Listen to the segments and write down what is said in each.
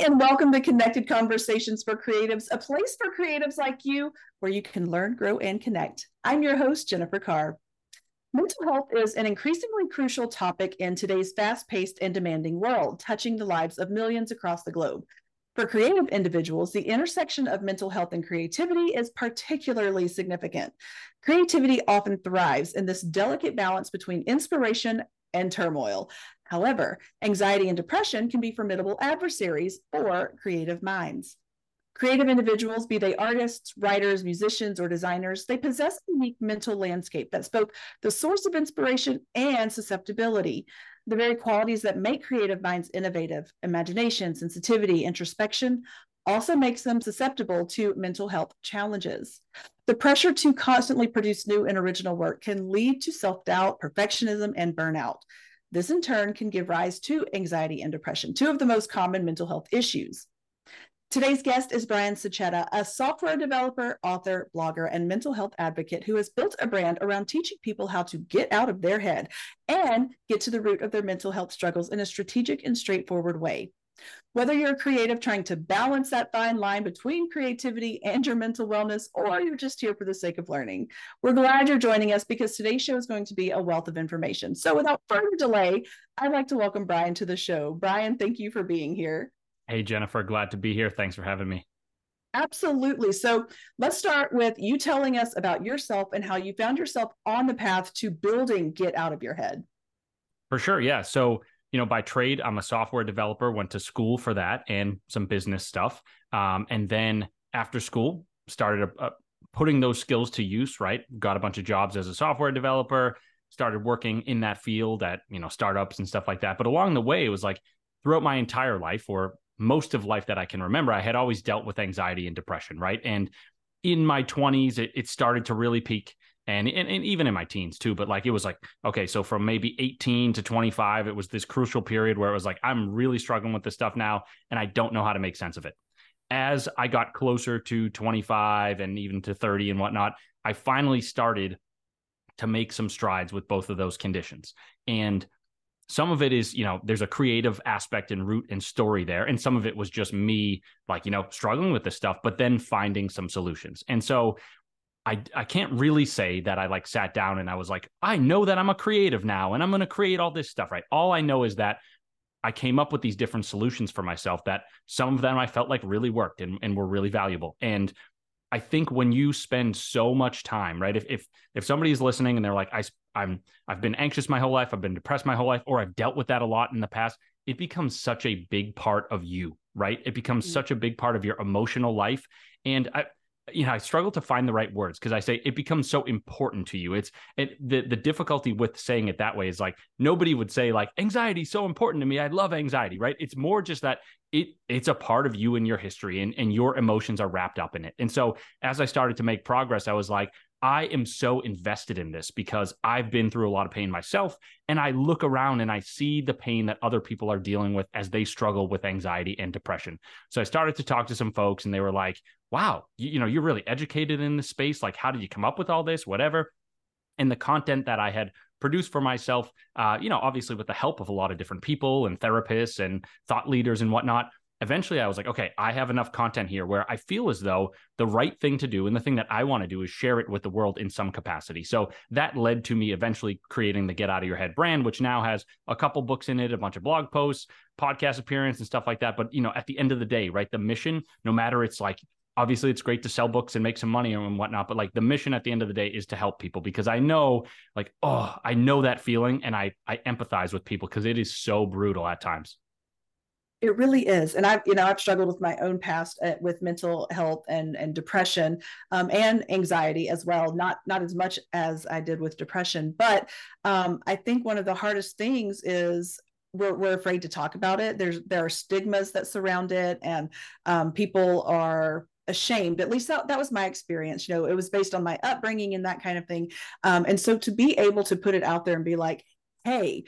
and welcome to Connected Conversations for Creatives, a place for creatives like you where you can learn, grow, and connect. I'm your host, Jennifer Carr. Mental health is an increasingly crucial topic in today's fast paced and demanding world, touching the lives of millions across the globe. For creative individuals, the intersection of mental health and creativity is particularly significant. Creativity often thrives in this delicate balance between inspiration and turmoil. However, anxiety and depression can be formidable adversaries for creative minds. Creative individuals, be they artists, writers, musicians, or designers, they possess a unique mental landscape that's both the source of inspiration and susceptibility. The very qualities that make creative minds innovative, imagination, sensitivity, introspection, also makes them susceptible to mental health challenges. The pressure to constantly produce new and original work can lead to self doubt, perfectionism, and burnout. This in turn can give rise to anxiety and depression, two of the most common mental health issues. Today's guest is Brian Sachetta, a software developer, author, blogger, and mental health advocate who has built a brand around teaching people how to get out of their head and get to the root of their mental health struggles in a strategic and straightforward way. Whether you're a creative trying to balance that fine line between creativity and your mental wellness, or you're just here for the sake of learning, we're glad you're joining us because today's show is going to be a wealth of information. So, without further delay, I'd like to welcome Brian to the show. Brian, thank you for being here. Hey, Jennifer, glad to be here. Thanks for having me. Absolutely. So let's start with you telling us about yourself and how you found yourself on the path to building Get Out of Your Head. For sure. Yeah. So, you know, by trade, I'm a software developer, went to school for that and some business stuff. Um, and then after school, started a, a putting those skills to use, right? Got a bunch of jobs as a software developer, started working in that field at, you know, startups and stuff like that. But along the way, it was like throughout my entire life, or most of life that I can remember, I had always dealt with anxiety and depression, right? And in my 20s, it, it started to really peak. And, and, and even in my teens too, but like it was like, okay, so from maybe 18 to 25, it was this crucial period where it was like, I'm really struggling with this stuff now, and I don't know how to make sense of it. As I got closer to 25 and even to 30 and whatnot, I finally started to make some strides with both of those conditions. And some of it is you know there's a creative aspect and root and story there and some of it was just me like you know struggling with this stuff but then finding some solutions and so I, I can't really say that I like sat down and I was like, I know that I'm a creative now and I'm going to create all this stuff, right? All I know is that I came up with these different solutions for myself that some of them I felt like really worked and, and were really valuable. And I think when you spend so much time, right? If if if somebody's listening and they're like, I I'm I've been anxious my whole life, I've been depressed my whole life, or I've dealt with that a lot in the past, it becomes such a big part of you, right? It becomes mm-hmm. such a big part of your emotional life. And I you know, I struggle to find the right words because I say it becomes so important to you. It's it the the difficulty with saying it that way is like nobody would say like anxiety is so important to me. I love anxiety, right? It's more just that it it's a part of you and your history and, and your emotions are wrapped up in it. And so as I started to make progress, I was like, I am so invested in this because I've been through a lot of pain myself. And I look around and I see the pain that other people are dealing with as they struggle with anxiety and depression. So I started to talk to some folks and they were like, wow, you, you know, you're really educated in this space. Like, how did you come up with all this? Whatever. And the content that I had produced for myself, uh, you know, obviously with the help of a lot of different people and therapists and thought leaders and whatnot, eventually I was like, okay, I have enough content here where I feel as though the right thing to do and the thing that I want to do is share it with the world in some capacity. So that led to me eventually creating the Get Out of Your Head brand, which now has a couple books in it, a bunch of blog posts, podcast appearance, and stuff like that. But, you know, at the end of the day, right, the mission, no matter it's like, obviously it's great to sell books and make some money and whatnot but like the mission at the end of the day is to help people because i know like oh i know that feeling and i i empathize with people because it is so brutal at times. It really is and i've you know i've struggled with my own past uh, with mental health and and depression um, and anxiety as well not not as much as i did with depression but um, i think one of the hardest things is we're, we're afraid to talk about it. There's there are stigmas that surround it and um, people are ashamed at least that, that was my experience you know it was based on my upbringing and that kind of thing. Um, and so to be able to put it out there and be like hey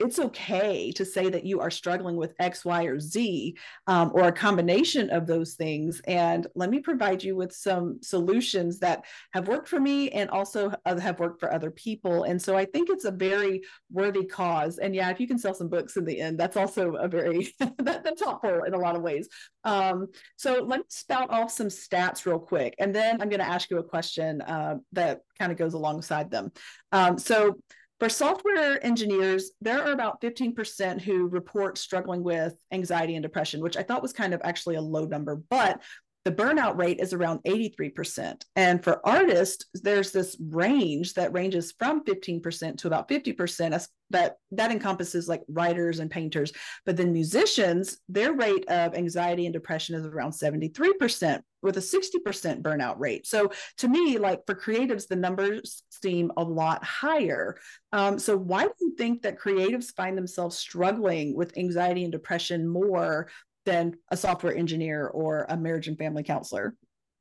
it's okay to say that you are struggling with X, Y, or Z, um, or a combination of those things. And let me provide you with some solutions that have worked for me and also have worked for other people. And so I think it's a very worthy cause. And yeah, if you can sell some books in the end, that's also a very that, that's helpful in a lot of ways. Um, so let me spout off some stats real quick, and then I'm going to ask you a question uh, that kind of goes alongside them. Um, so for software engineers, there are about 15% who report struggling with anxiety and depression, which I thought was kind of actually a low number, but the burnout rate is around 83%. And for artists, there's this range that ranges from 15% to about 50%. That, that encompasses like writers and painters. But then musicians, their rate of anxiety and depression is around 73% with a 60% burnout rate. So to me, like for creatives, the numbers seem a lot higher. Um, so why do you think that creatives find themselves struggling with anxiety and depression more than a software engineer or a marriage and family counselor.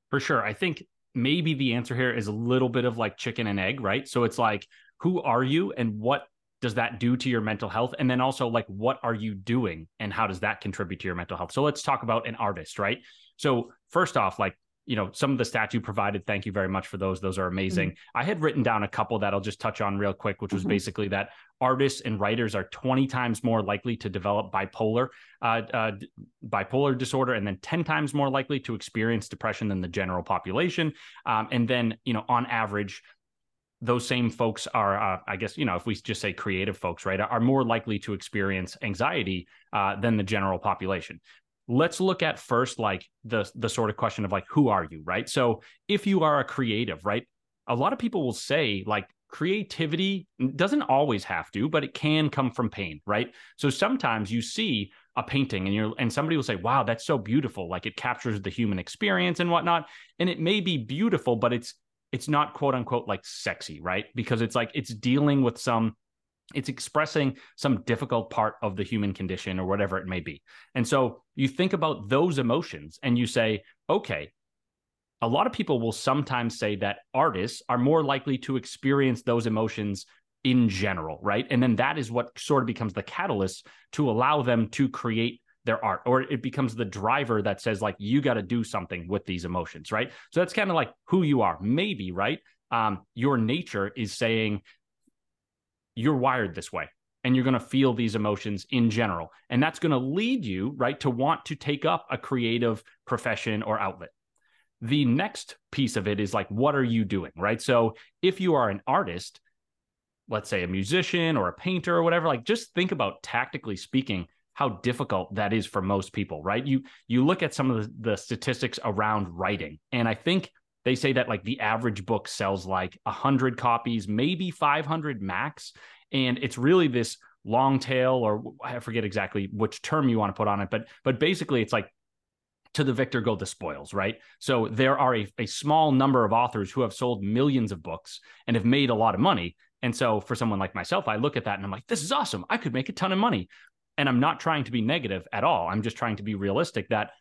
For sure. I think maybe the answer here is a little bit of like chicken and egg, right? So it's like, who are you and what does that do to your mental health? And then also, like, what are you doing and how does that contribute to your mental health? So let's talk about an artist, right? So, first off, like, you know some of the stats you provided thank you very much for those those are amazing mm-hmm. i had written down a couple that i'll just touch on real quick which was mm-hmm. basically that artists and writers are 20 times more likely to develop bipolar uh, uh, bipolar disorder and then 10 times more likely to experience depression than the general population um, and then you know on average those same folks are, uh, I guess, you know, if we just say creative folks, right, are more likely to experience anxiety uh, than the general population let's look at first like the the sort of question of like who are you right? So if you are a creative right a lot of people will say like creativity doesn't always have to but it can come from pain right? So sometimes you see a painting and you're and somebody will say wow that's so beautiful. Like it captures the human experience and whatnot and it may be beautiful but it's it's not quote unquote like sexy right? Because it's like it's dealing with some it's expressing some difficult part of the human condition or whatever it may be. And so you think about those emotions and you say, okay, a lot of people will sometimes say that artists are more likely to experience those emotions in general, right? And then that is what sort of becomes the catalyst to allow them to create their art, or it becomes the driver that says, like, you got to do something with these emotions, right? So that's kind of like who you are, maybe, right? Um, your nature is saying, you're wired this way and you're going to feel these emotions in general. And that's going to lead you, right, to want to take up a creative profession or outlet. The next piece of it is like, what are you doing, right? So if you are an artist, let's say a musician or a painter or whatever, like just think about tactically speaking how difficult that is for most people, right? You you look at some of the, the statistics around writing, and I think they say that like the average book sells like 100 copies maybe 500 max and it's really this long tail or i forget exactly which term you want to put on it but but basically it's like to the victor go the spoils right? So there are a, a small number of authors who have sold millions of books and have made a lot of money. And so for someone like myself i look at that and i'm like this is awesome. I could make a ton of money. And i'm not trying to be negative at all. I'm just trying to be realistic that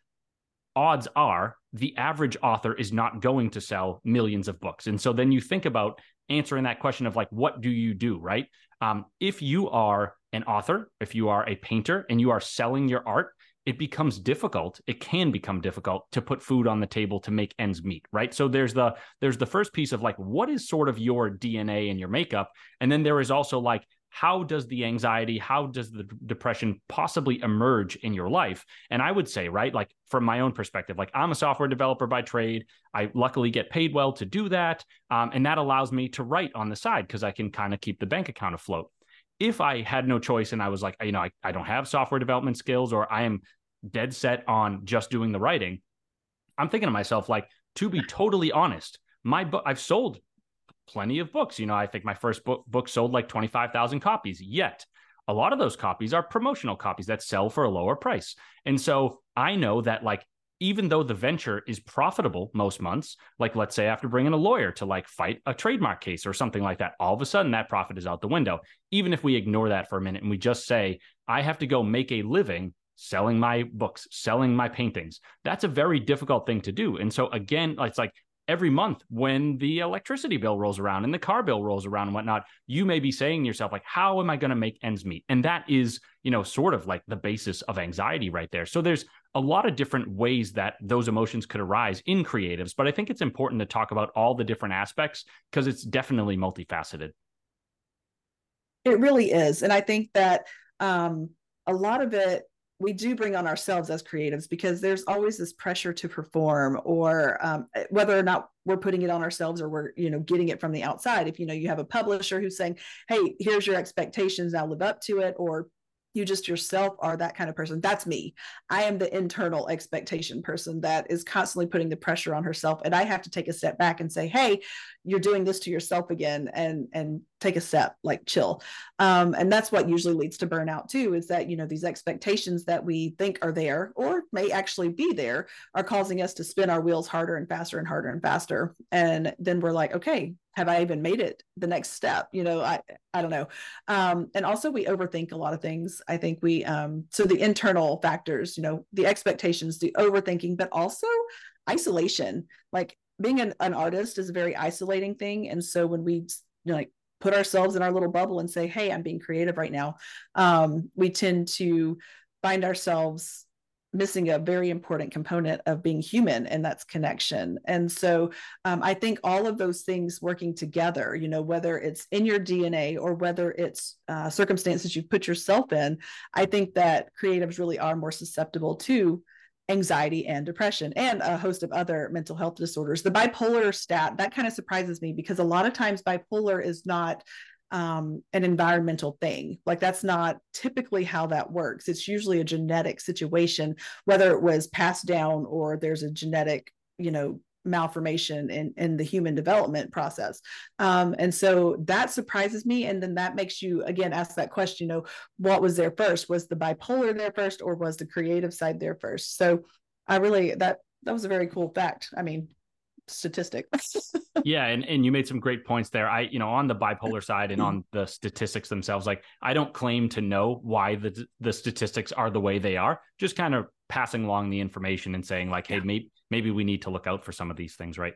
odds are the average author is not going to sell millions of books. And so then you think about answering that question of like, what do you do, right? Um, if you are an author, if you are a painter and you are selling your art, it becomes difficult it can become difficult to put food on the table to make ends meet right? So there's the there's the first piece of like what is sort of your dna and your makeup? And then there is also like how does the anxiety, how does the depression possibly emerge in your life? And I would say, right, like from my own perspective, like I'm a software developer by trade. I luckily get paid well to do that. Um, and that allows me to write on the side because I can kind of keep the bank account afloat. If I had no choice and I was like, you know, I, I don't have software development skills or I am dead set on just doing the writing, I'm thinking to myself, like, to be totally honest, my book, I've sold plenty of books. You know, I think my first book book sold like 25,000 copies. Yet, a lot of those copies are promotional copies that sell for a lower price. And so I know that like even though the venture is profitable most months, like let's say after bringing a lawyer to like fight a trademark case or something like that, all of a sudden that profit is out the window. Even if we ignore that for a minute and we just say, I have to go make a living selling my books, selling my paintings, that's a very difficult thing to do. And so again, it's like every month when the electricity bill rolls around and the car bill rolls around and whatnot, you may be saying to yourself, like, how am I going to make ends meet? And that is, you know, sort of like the basis of anxiety right there. So there's a lot of different ways that those emotions could arise in creatives, but I think it's important to talk about all the different aspects because it's definitely multifaceted. It really is. And I think that um, a lot of it we do bring on ourselves as creatives because there's always this pressure to perform or um, whether or not we're putting it on ourselves or we're you know getting it from the outside if you know you have a publisher who's saying hey here's your expectations now live up to it or you just yourself are that kind of person. That's me. I am the internal expectation person that is constantly putting the pressure on herself. And I have to take a step back and say, hey, you're doing this to yourself again and and take a step, like chill. Um, and that's what usually leads to burnout too, is that you know these expectations that we think are there or may actually be there are causing us to spin our wheels harder and faster and harder and faster. And then we're like, okay, have I even made it the next step? You know, I I don't know. Um, and also we overthink a lot of things. I think we um, so the internal factors, you know, the expectations, the overthinking, but also isolation. Like being an, an artist is a very isolating thing. And so when we you know, like put ourselves in our little bubble and say, hey, I'm being creative right now, um, we tend to find ourselves missing a very important component of being human and that's connection and so um, i think all of those things working together you know whether it's in your dna or whether it's uh, circumstances you've put yourself in i think that creatives really are more susceptible to anxiety and depression and a host of other mental health disorders the bipolar stat that kind of surprises me because a lot of times bipolar is not um, an environmental thing. Like that's not typically how that works. It's usually a genetic situation, whether it was passed down or there's a genetic, you know, malformation in, in the human development process. Um, and so that surprises me. And then that makes you again ask that question, you know, what was there first? Was the bipolar there first or was the creative side there first? So I really that that was a very cool fact. I mean, statistic. yeah, and and you made some great points there. I you know on the bipolar side and on the statistics themselves, like I don't claim to know why the the statistics are the way they are. Just kind of passing along the information and saying like, hey, maybe maybe we need to look out for some of these things, right?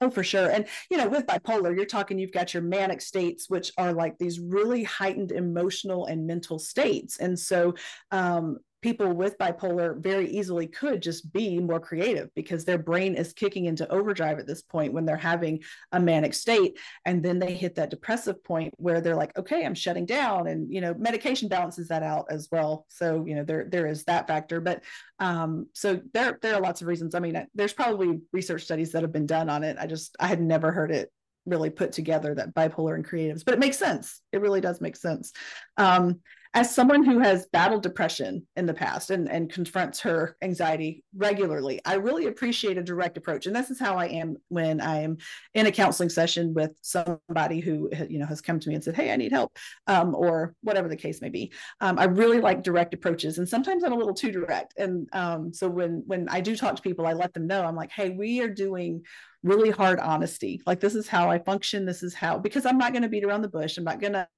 Oh, for sure. And, you know, with bipolar, you're talking, you've got your manic states, which are like these really heightened emotional and mental states. And so, um, people with bipolar very easily could just be more creative because their brain is kicking into overdrive at this point when they're having a manic state. And then they hit that depressive point where they're like okay i'm shutting down. And you know medication balances that out as well. So you know there there is that factor. But um so there there are lots of reasons. I mean there's probably research studies that have been done on it. I just i had never heard it really put together that bipolar and creatives but it makes sense. It really does make sense. Um as someone who has battled depression in the past and, and confronts her anxiety regularly, I really appreciate a direct approach. And this is how I am when I am in a counseling session with somebody who you know has come to me and said, Hey, I need help, um, or whatever the case may be. Um, I really like direct approaches. And sometimes I'm a little too direct. And um, so when when I do talk to people, I let them know, I'm like, hey, we are doing really hard honesty. Like this is how I function. This is how because I'm not going to beat around the bush. I'm not going to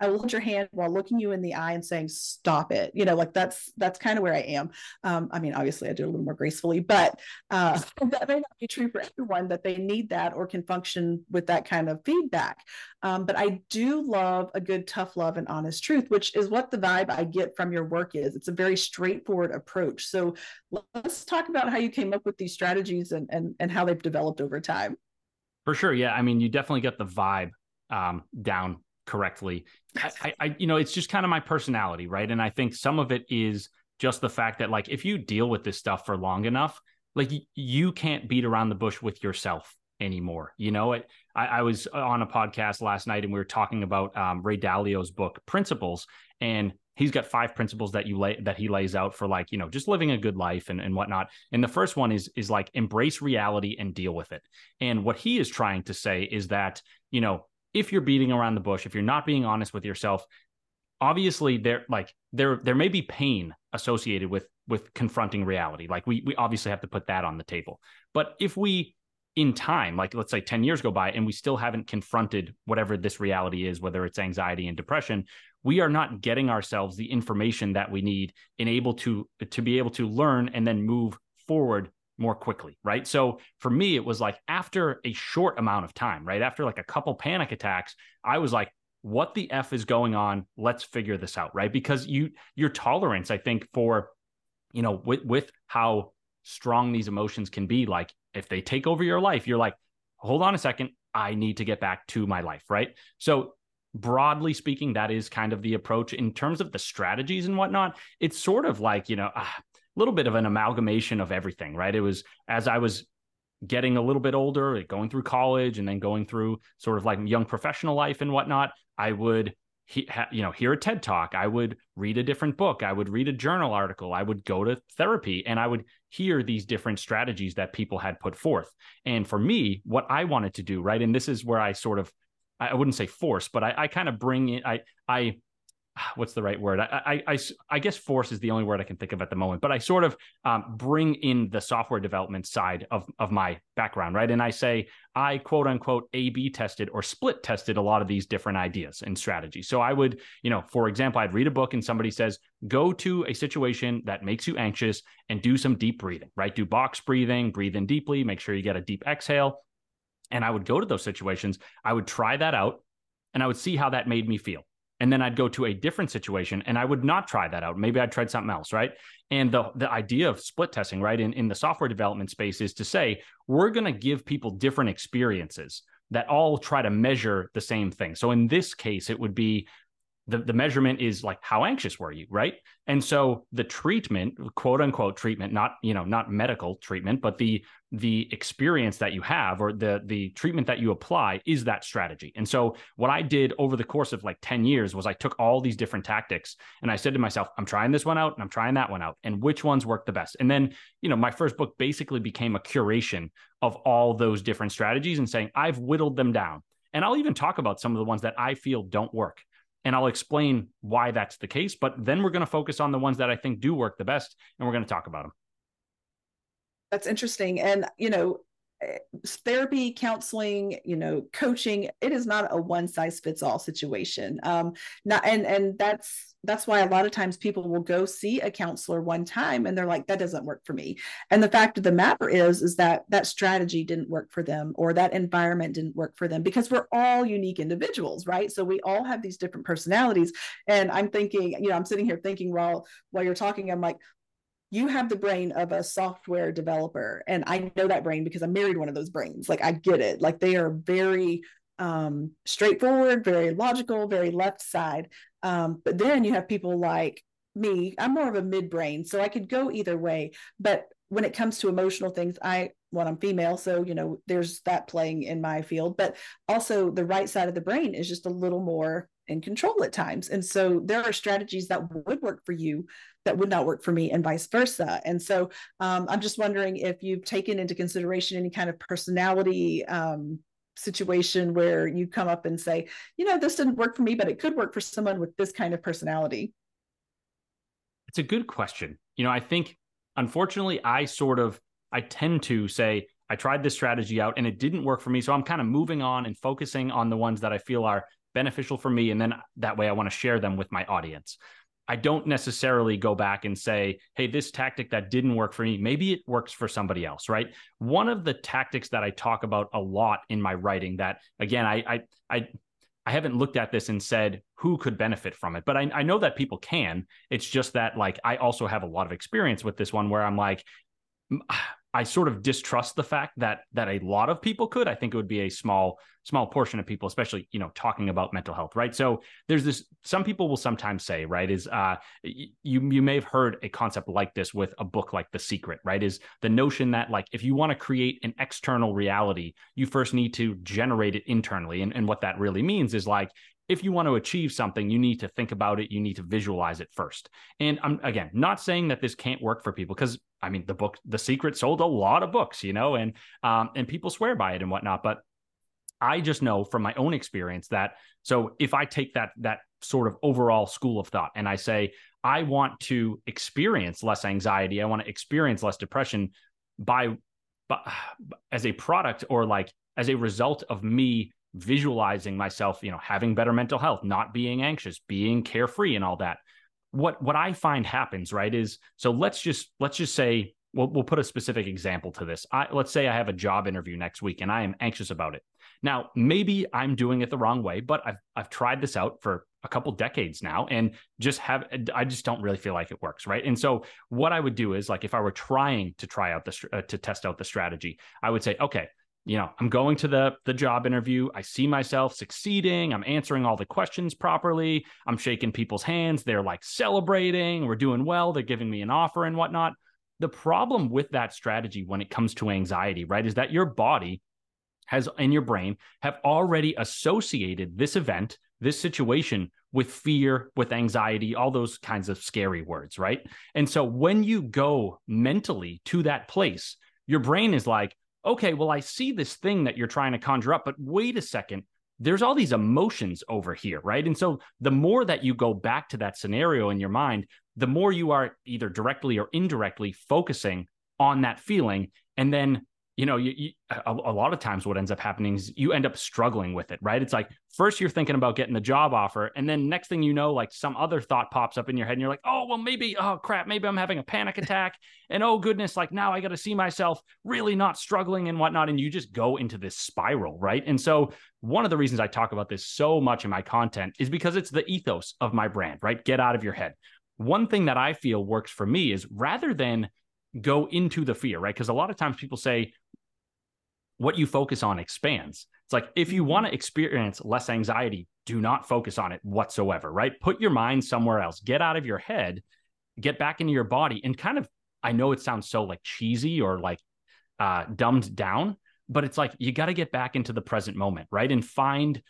I will hold your hand while looking you in the eye and saying, stop it. You know, like that's, that's kind of where I am. Um, I mean, obviously I do a little more gracefully, but uh, that may not be true for everyone that they need that or can function with that kind of feedback. Um, but I do love a good tough love and honest truth, which is what the vibe I get from your work is. It's a very straightforward approach. So let's talk about how you came up with these strategies and, and, and how they've developed over time. For sure. Yeah. I mean, you definitely get the vibe um, down correctly. I, I, you know, it's just kind of my personality, right? And I think some of it is just the fact that, like, if you deal with this stuff for long enough, like, you can't beat around the bush with yourself anymore. You know, it, I, I was on a podcast last night and we were talking about um, Ray Dalio's book Principles, and he's got five principles that you lay that he lays out for like you know just living a good life and, and whatnot and the first one is is like embrace reality and deal with it and what he is trying to say is that you know if you're beating around the bush, if you're not being honest with yourself, obviously there like there there may be pain associated with with confronting reality. Like we we obviously have to put that on the table. But if we in time, like let's say 10 years go by and we still haven't confronted whatever this reality is, whether it's anxiety and depression, we are not getting ourselves the information that we need and able to to be able to learn and then move forward more quickly, right? So for me, it was like after a short amount of time, right? After like a couple panic attacks, I was like, what the F is going on? Let's figure this out, right? Because you your tolerance, I think, for you know, with with how strong these emotions can be, like if they take over your life, you're like, hold on a second, I need to get back to my life, right? So broadly speaking, that is kind of the approach in terms of the strategies and whatnot. It's sort of like, you know, a little bit of an amalgamation of everything, right? It was as I was getting a little bit older, going through college and then going through sort of like young professional life and whatnot, I would he, you know hear a ted talk. I would read a different book. I would read a journal article. I would go to therapy and i would hear these different strategies that people had put forth. And for me what i wanted to do right? And this is where i sort of I wouldn't say force, but I, I kind of bring in, I, I, what's the right word? I, I, I, I, guess force is the only word I can think of at the moment, but I sort of um, bring in the software development side of, of my background, right? And I say, I quote unquote A B tested or split tested a lot of these different ideas and strategies. So I would, you know, for example, I'd read a book and somebody says, go to a situation that makes you anxious and do some deep breathing, right? Do box breathing, breathe in deeply, make sure you get a deep exhale and I would go to those situations, I would try that out and I would see how that made me feel. And then I'd go to a different situation and I would not try that out. Maybe I'd tried something else, right? And the, the idea of split testing, right, in, in the software development space is to say, we're going to give people different experiences that all try to measure the same thing. So in this case, it would be the, the measurement is like how anxious were you right? And so the treatment quote unquote treatment not you know not medical treatment but the the experience that you have or the the treatment that you apply is that strategy. And so what i did over the course of like 10 years was i took all these different tactics and i said to myself i'm trying this one out and i'm trying that one out and which ones work the best? And then you know my first book basically became a curation of all those different strategies and saying i've whittled them down. And I'll even talk about some of the ones that I feel don't work and I'll explain why that's the case. But then we're going to focus on the ones that I think do work the best, and we're going to talk about them. That's interesting. And, you know, therapy counseling you know coaching it is not a one size fits all situation. Um not and and that's that's why a lot of times people will go see a counselor one time and they're like that doesn't work for me. And the fact of the matter is is that that strategy didn't work for them or that environment didn't work for them because we're all unique individuals right? So we all have these different personalities. And i'm thinking you know i'm sitting here thinking while while you're talking i'm like you have the brain of a software developer and i know that brain because i married one of those brains like i get it. Like they are very um, straightforward very logical very left side. Um, but then you have people like me i'm more of a mid brain so i could go either way. But when it comes to emotional things i well i'm female so you know there's that playing in my field. But also the right side of the brain is just a little more in control at times. And so there are strategies that would work for you that would not work for me, and vice versa. And so um, I'm just wondering if you've taken into consideration any kind of personality um, situation where you come up and say, you know, this didn't work for me, but it could work for someone with this kind of personality. It's a good question. You know, I think unfortunately, I sort of I tend to say I tried this strategy out and it didn't work for me. So I'm kind of moving on and focusing on the ones that I feel are beneficial for me. And then that way I want to share them with my audience. I don't necessarily go back and say, hey, this tactic that didn't work for me, maybe it works for somebody else, right? One of the tactics that I talk about a lot in my writing that again, I I I I haven't looked at this and said who could benefit from it, but I, I know that people can. It's just that like I also have a lot of experience with this one where I'm like, I sort of distrust the fact that that a lot of people could. I think it would be a small small portion of people, especially you know talking about mental health, right? So there's this. Some people will sometimes say, right, is uh, you you may have heard a concept like this with a book like The Secret, right? Is the notion that like if you want to create an external reality, you first need to generate it internally, and and what that really means is like if you want to achieve something, you need to think about it. You need to visualize it first. And I'm again not saying that this can't work for people because I mean the book The Secret sold a lot of books, you know, and um, and people swear by it and whatnot. But I just know from my own experience that so if I take that that sort of overall school of thought and I say I want to experience less anxiety, I want to experience less depression by, by as a product or like as a result of me visualizing myself, you know, having better mental health, not being anxious, being carefree and all that. What what I find happens, right, is so let's just let's just say we'll, we'll put a specific example to this. I, let's say I have a job interview next week and I am anxious about it. Now, maybe I'm doing it the wrong way, but I've I've tried this out for a couple decades now and just have I just don't really feel like it works, right? And so what I would do is like if I were trying to try out the uh, to test out the strategy, I would say, okay, you know, I'm going to the the job interview. I see myself succeeding. I'm answering all the questions properly. I'm shaking people's hands. They're like celebrating. We're doing well. They're giving me an offer and whatnot. The problem with that strategy when it comes to anxiety, right, is that your body has in your brain have already associated this event, this situation with fear, with anxiety, all those kinds of scary words, right? And so when you go mentally to that place, your brain is like, okay, well, I see this thing that you're trying to conjure up, but wait a second. There's all these emotions over here, right? And so the more that you go back to that scenario in your mind, the more you are either directly or indirectly focusing on that feeling. And then you know, you, you a, a, lot of times what ends up happening is you end up struggling with it, right? It's like first you're thinking about getting the job offer, and then next thing you know, like some other thought pops up in your head, and you're like, oh, well, maybe, oh crap, maybe I'm having a panic attack, and oh goodness, like now I got to see myself really not struggling and whatnot, and you just go into this spiral, right? And so one of the reasons I talk about this so much in my content is because it's the ethos of my brand, right? Get out of your head. One thing that I feel works for me is rather than go into the fear, right? Because a lot of times people say, what you focus on expands. It's like if you want to experience less anxiety, do not focus on it whatsoever, right? Put your mind somewhere else. Get out of your head, get back into your body and kind of I know it sounds so like cheesy or like uh dumbed down, but it's like you got to get back into the present moment, right? And find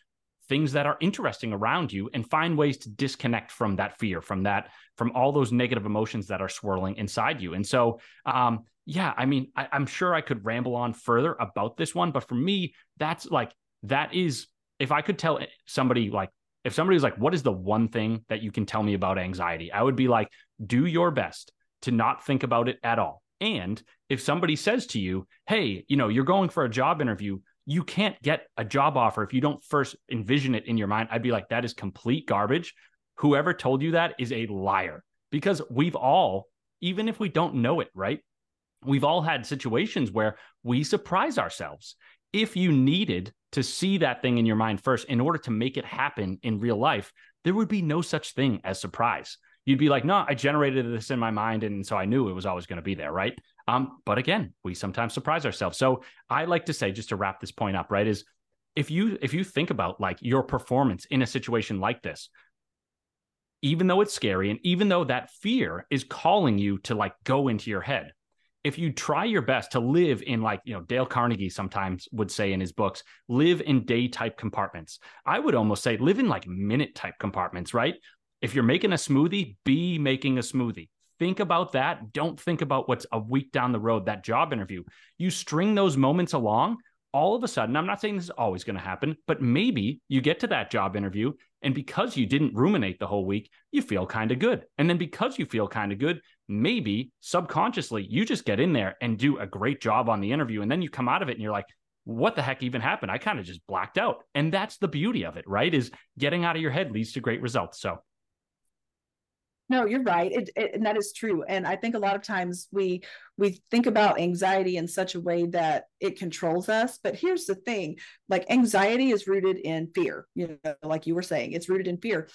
things that are interesting around you and find ways to disconnect from that fear from that from all those negative emotions that are swirling inside you and so um yeah i mean I, i'm sure i could ramble on further about this one but for me that's like that is if i could tell eh, somebody like if somebody was like what is the one thing that you can tell me about anxiety i would be like do your best to not think about it at all and if somebody says to you hey you know you're going for a job interview you can't get a job offer if you don't first envision it in your mind. I'd be like, that is complete garbage. Whoever told you that is a liar because we've all, even if we don't know it, right? We've all had situations where we surprise ourselves. If you needed to see that thing in your mind first in order to make it happen in real life, there would be no such thing as surprise. You'd be like, no, I generated this in my mind. And so I knew it was always going to be there, right? Um, but again, we sometimes surprise ourselves. So I like to say, just to wrap this point up, right, is if you if you think about like your performance in a situation like this, even though it's scary and even though that fear is calling you to like go into your head, if you try your best to live in like you know dale carnegie sometimes would say in his books live in day type compartments i would almost say live in like minute type compartments right if you're making a smoothie be making a smoothie think about that. Don't think about what's a week down the road, that job interview. You string those moments along. All of a sudden, I'm not saying this is always going to happen, but maybe you get to that job interview. And because you didn't ruminate the whole week, you feel kind of good. And then because you feel kind of good, maybe subconsciously you just get in there and do a great job on the interview. And then you come out of it and you're like, what the heck even happened? I kind of just blacked out. And that's the beauty of it, right? Is getting out of your head leads to great results. So no, you're right, it, it, and that is true. And I think a lot of times we we think about anxiety in such a way that it controls us. But here's the thing: like anxiety is rooted in fear. You know, like you were saying, it's rooted in fear.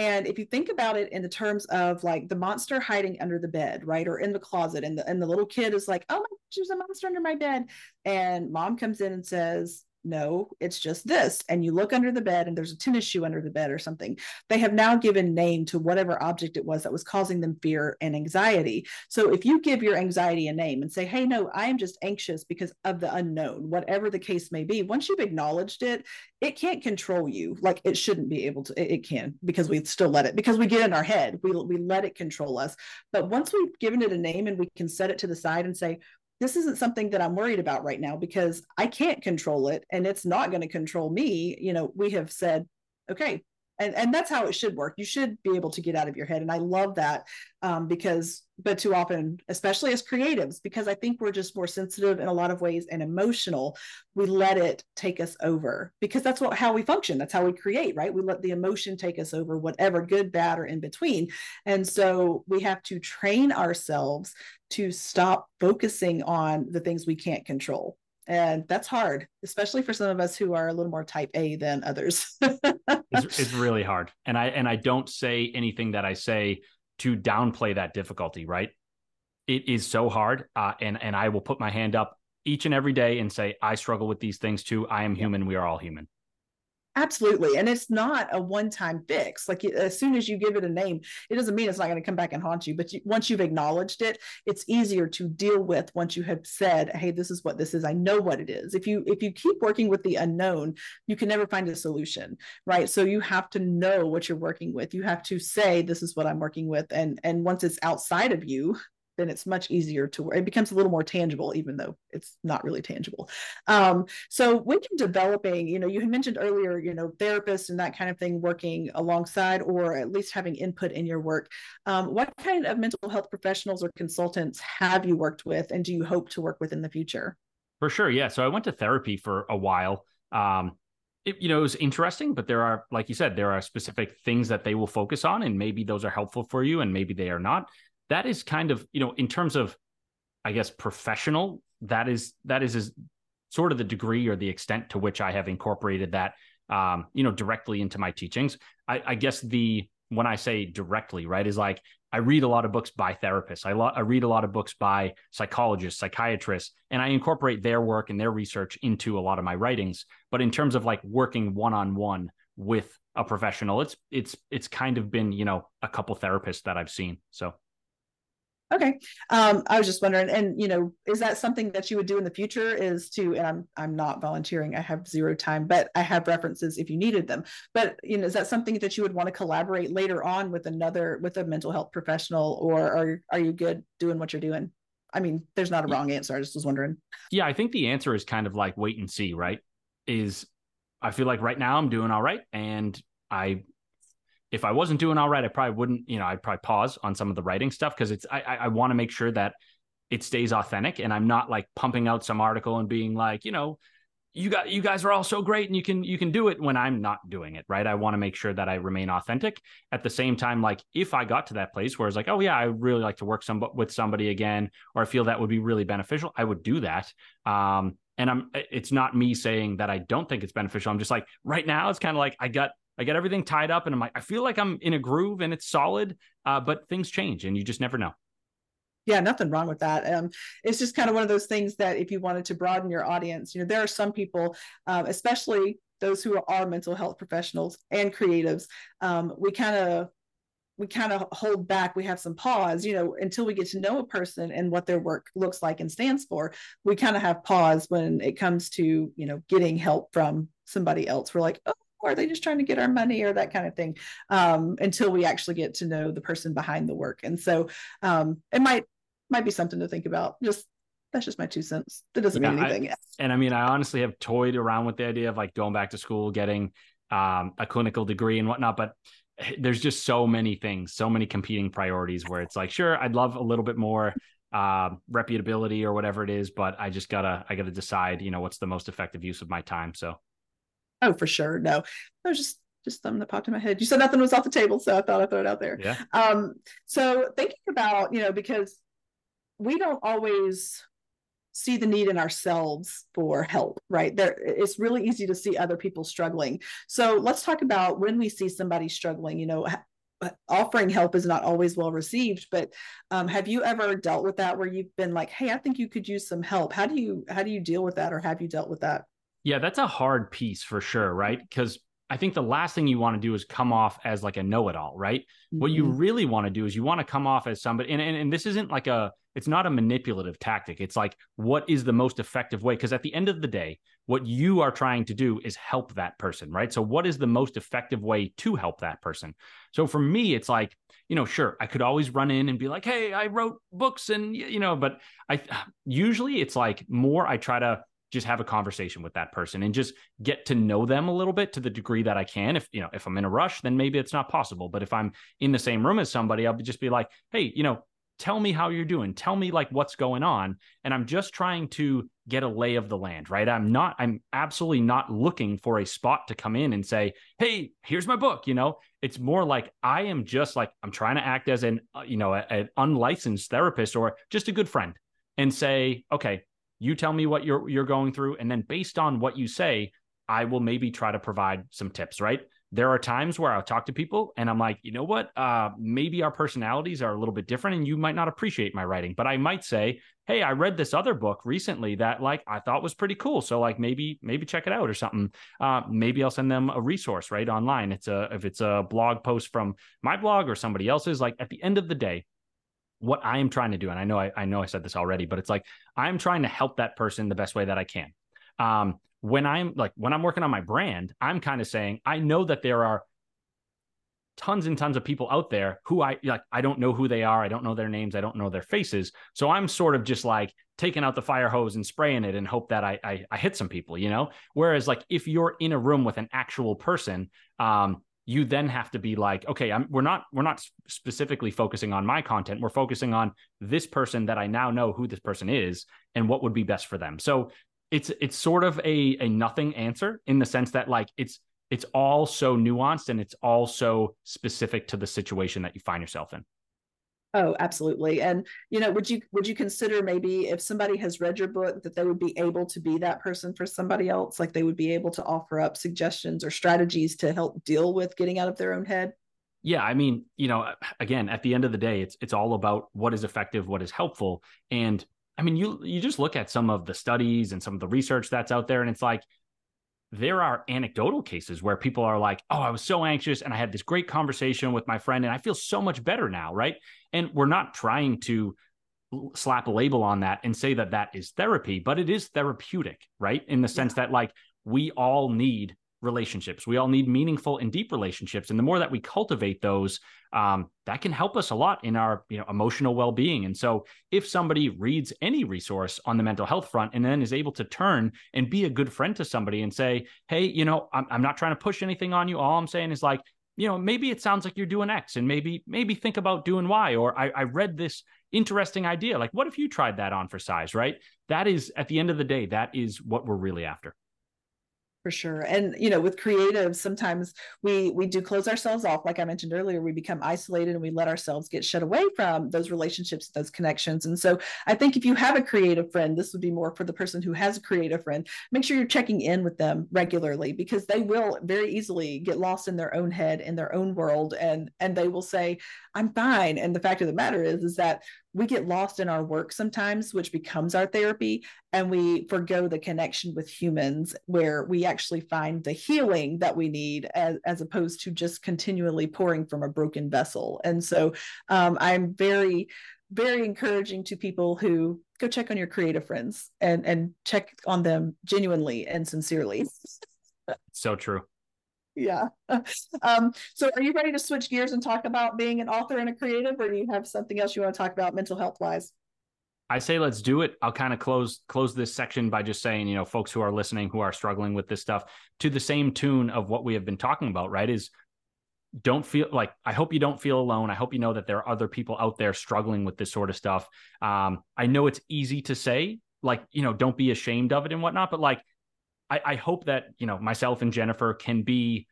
And if you think about it in the terms of like the monster hiding under the bed, right, or in the closet, and the and the little kid is like, "Oh my there's a monster under my bed," and mom comes in and says, no, it's just this. And you look under the bed and there's a tennis shoe under the bed or something. They have now given name to whatever object it was that was causing them fear and anxiety. So if you give your anxiety a name and say, hey, no, I am just anxious because of the unknown, whatever the case may be, once you've acknowledged it, it can't control you like it shouldn't be able to. It, can because we still let it, because we get in our head, we, we let it control us. But once we've given it a name and we can set it to the side and say, this isn't something that I'm worried about right now because I can't control it and it's not going to control me. You know, we have said, okay, and and that's how it should work. You should be able to get out of your head and i love that um, because but too often especially as creatives because i think we're just more sensitive in a lot of ways and emotional we let it take us over because that's what how we function that's how we create right? We let the emotion take us over whatever good bad or in between and so we have to train ourselves to stop focusing on the things we can't control and that's hard especially for some of us who are a little more type a than others. It's, it's really hard. And i and i don't say anything that i say to downplay that difficulty right? It is so hard uh, and and i will put my hand up each and every day and say i struggle with these things too. I am human. We are all human Absolutely. And it's not a one time fix. Like as soon as you give it a name, it doesn't mean it's not going to come back and haunt you. But you, once you've acknowledged it, it's easier to deal with once you have said, Hey, this is what this is. I know what it is. If you, if you keep working with the unknown, you can never find a solution. Right. So you have to know what you're working with. You have to say, this is what I'm working with. And, and once it's outside of you, then it's much easier to it becomes a little more tangible even though it's not really tangible. Um, so when you're developing you know you had mentioned earlier you know therapists and that kind of thing working alongside or at least having input in your work. Um, what kind of mental health professionals or consultants have you worked with and do you hope to work with in the future? For sure yeah. So i went to therapy for a while. Um, it, you know, it was interesting, but there are, like you said, there are specific things that they will focus on, and maybe those are helpful for you, and maybe they are not that is kind of you know in terms of i guess professional that is that is, is sort of the degree or the extent to which i have incorporated that um, you know directly into my teachings I, I guess the when i say directly right is like I read a lot of books by therapists. I, lo- I, read a lot of books by psychologists, psychiatrists, and I incorporate their work and their research into a lot of my writings. But in terms of like working one on one with a professional, it's it's it's kind of been you know a couple therapists that I've seen. So Okay. Um, I was just wondering, and you know, is that something that you would do in the future? Is to, and I'm I'm not volunteering. I have zero time, but I have references if you needed them. But you know, is that something that you would want to collaborate later on with another with a mental health professional, or are are you good doing what you're doing? I mean, there's not a wrong answer. I just was wondering. Yeah, I think the answer is kind of like wait and see, right? Is I feel like right now I'm doing all right, and I if I wasn't doing all right, I probably wouldn't, you know, I'd probably pause on some of the writing stuff because it's I I want to make sure that it stays authentic and I'm not like pumping out some article and being like, you know, you got you guys are all so great and you can you can do it when I'm not doing it, right? I want to make sure that I remain authentic. At the same time, like if I got to that place where it's like, oh yeah, I really like to work some with somebody again, or I feel that would be really beneficial, I would do that. Um, and I'm it's not me saying that I don't think it's beneficial. I'm just like right now it's kind of like I got I get everything tied up and I'm like, I feel like I'm in a groove and it's solid, uh, but things change and you just never know. Yeah, nothing wrong with that. Um, it's just kind of one of those things that if you wanted to broaden your audience, you know, there are some people, um, especially those who are mental health professionals and creatives, um, we kind of we kind of hold back we have some pause you know until we get to know a person and what their work looks like and stands for we kind of have pause when it comes to you know getting help from somebody else we're like oh are they just trying to get our money or that kind of thing um, until we actually get to know the person behind the work. And so um, it might might be something to think about. Just that's just my two cents. That doesn't yeah, mean anything. I, and i mean i honestly have toyed around with the idea of like going back to school getting um, a clinical degree and whatnot but there's just so many things so many competing priorities where it's like sure i'd love a little bit more uh, reputability or whatever it is but i just gotta i gotta decide you know what's the most effective use of my time. So Oh, for sure. No, that was just just something that popped in my head. You said nothing was off the table, so I thought I'd throw it out there. Yeah. Um, so thinking about, you know, because we don't always see the need in ourselves for help, right? There it's really easy to see other people struggling. So let's talk about when we see somebody struggling, you know, offering help is not always well received but um, have you ever dealt with that where you've been like hey i think you could use some help how do you how do you deal with that or have you dealt with that yeah, that's a hard piece for sure, right? Because I think the last thing you want to do is come off as like a know-it-all, right? Mm-hmm. What you mm-hmm. really want to do is you want to come off as somebody, and, and and this isn't like a, it's not a manipulative tactic. It's like what is the most effective way? Because at the end of the day, what you are trying to do is help that person, right? So what is the most effective way to help that person? So for me, it's like you know, sure, I could always run in and be like, hey, I wrote books, and you know, but I usually it's like more I try to just have a conversation with that person and just get to know them a little bit to the degree that I can. If you know, if I'm in a rush, then maybe it's not possible. But if I'm in the same room as somebody, I'll just be like, hey, you know, tell me how you're doing. Tell me like what's going on. And I'm just trying to get a lay of the land, right? I'm not, I'm absolutely not looking for a spot to come in and say, hey, here's my book. You know, it's more like I am just like, I'm trying to act as an, uh, you know, an unlicensed therapist or just a good friend and say, okay, you tell me what you're you're going through, and then based on what you say, I will maybe try to provide some tips, right? There are times where I'll talk to people and I'm like, you know what? Uh, maybe our personalities are a little bit different and you might not appreciate my writing, but I might say, hey, I read this other book recently that like I thought was pretty cool. So like maybe, maybe check it out or something. Uh, maybe I'll send them a resource right online. It's a, if it's a blog post from my blog or somebody else's, like at the end of the day, what I am trying to do, and I know I, I know I said this already, but it's like I'm trying to help that person the best way that I can. Um, when I'm like when I'm working on my brand, I'm kind of saying I know that there are tons and tons of people out there who I like I don't know who they are, I don't know their names, I don't know their faces. So I'm sort of just like taking out the fire hose and spraying it and hope that I I, I hit some people, you know. Whereas like if you're in a room with an actual person, um, you then have to be like okay I'm, we're not we're not specifically focusing on my content. We're focusing on this person that i now know who this person is and what would be best for them. So it's it's sort of a a nothing answer in the sense that like it's it's all so nuanced and it's all so specific to the situation that you find yourself in Oh, absolutely. And you know, would you would you consider maybe if somebody has read your book that they would be able to be that person for somebody else, like they would be able to offer up suggestions or strategies to help deal with getting out of their own head? Yeah, I mean, you know, again, at the end of the day, it's it's all about what is effective, what is helpful. And I mean, you you just look at some of the studies and some of the research that's out there and it's like there are anecdotal cases where people are like, oh, I was so anxious and I had this great conversation with my friend and I feel so much better now. Right. And we're not trying to slap a label on that and say that that is therapy, but it is therapeutic. Right. In the sense that, like, we all need relationships. We all need meaningful and deep relationships, and the more that we cultivate those, um, that can help us a lot in our you know emotional well being. And so, if somebody reads any resource on the mental health front and then is able to turn and be a good friend to somebody and say, "Hey, you know, I'm, I'm not trying to push anything on you. All I'm saying is like." You know, maybe it sounds like you're doing X, and maybe maybe think about doing Y. Or I, I read this interesting idea. Like, what if you tried that on for size? Right? That is at the end of the day, that is what we're really after for sure. And you know with creatives sometimes we we do close ourselves off. Like i mentioned earlier we become isolated and we let ourselves get shut away from those relationships those connections. And so i think if you have a creative friend this would be more for the person who has a creative friend make sure you're checking in with them regularly because they will very easily get lost in their own head in their own world and and they will say i'm fine. And the fact of the matter is is that we get lost in our work sometimes, which becomes our therapy, and we forego the connection with humans where we actually find the healing that we need as, as opposed to just continually pouring from a broken vessel. And so um, I'm very, very encouraging to people who go check on your creative friends and, and check on them genuinely and sincerely. so true yeah. Um, so are you ready to switch gears and talk about being an author and a creative, or do you have something else you want to talk about mental health wise? I say let's do it. I'll kind of close close this section by just saying, you know, folks who are listening who are struggling with this stuff to the same tune of what we have been talking about, right? Is don't feel like I hope you don't feel alone. I hope you know that there are other people out there struggling with this sort of stuff. Um, I know it's easy to say, like, you know, don't be ashamed of it and whatnot, but like I, I hope that you know myself and Jennifer can be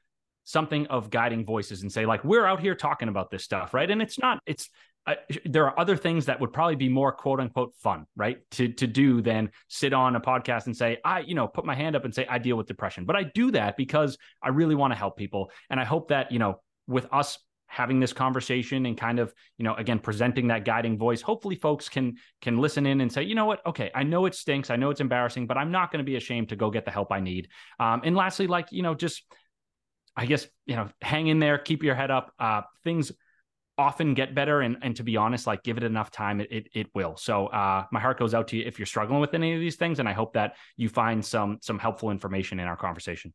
something of guiding voices and say like we're out here talking about this stuff right? And it's not it's uh, there are other things that would probably be more quote unquote fun right? To to do than sit on a podcast and say i you know put my hand up and say i deal with depression. But i do that because i really want to help people. And i hope that you know with us having this conversation and kind of you know again presenting that guiding voice. Hopefully folks can can listen in and say you know what? Okay i know it stinks. I know it's embarrassing but i'm not going to be ashamed to go get the help i need. Um, and lastly like you know just i guess you know hang in there keep your head up. Uh, things often get better and and to be honest like give it enough time it it, it will. So uh, my heart goes out to you if you're struggling with any of these things and i hope that you find some some helpful information in our conversation.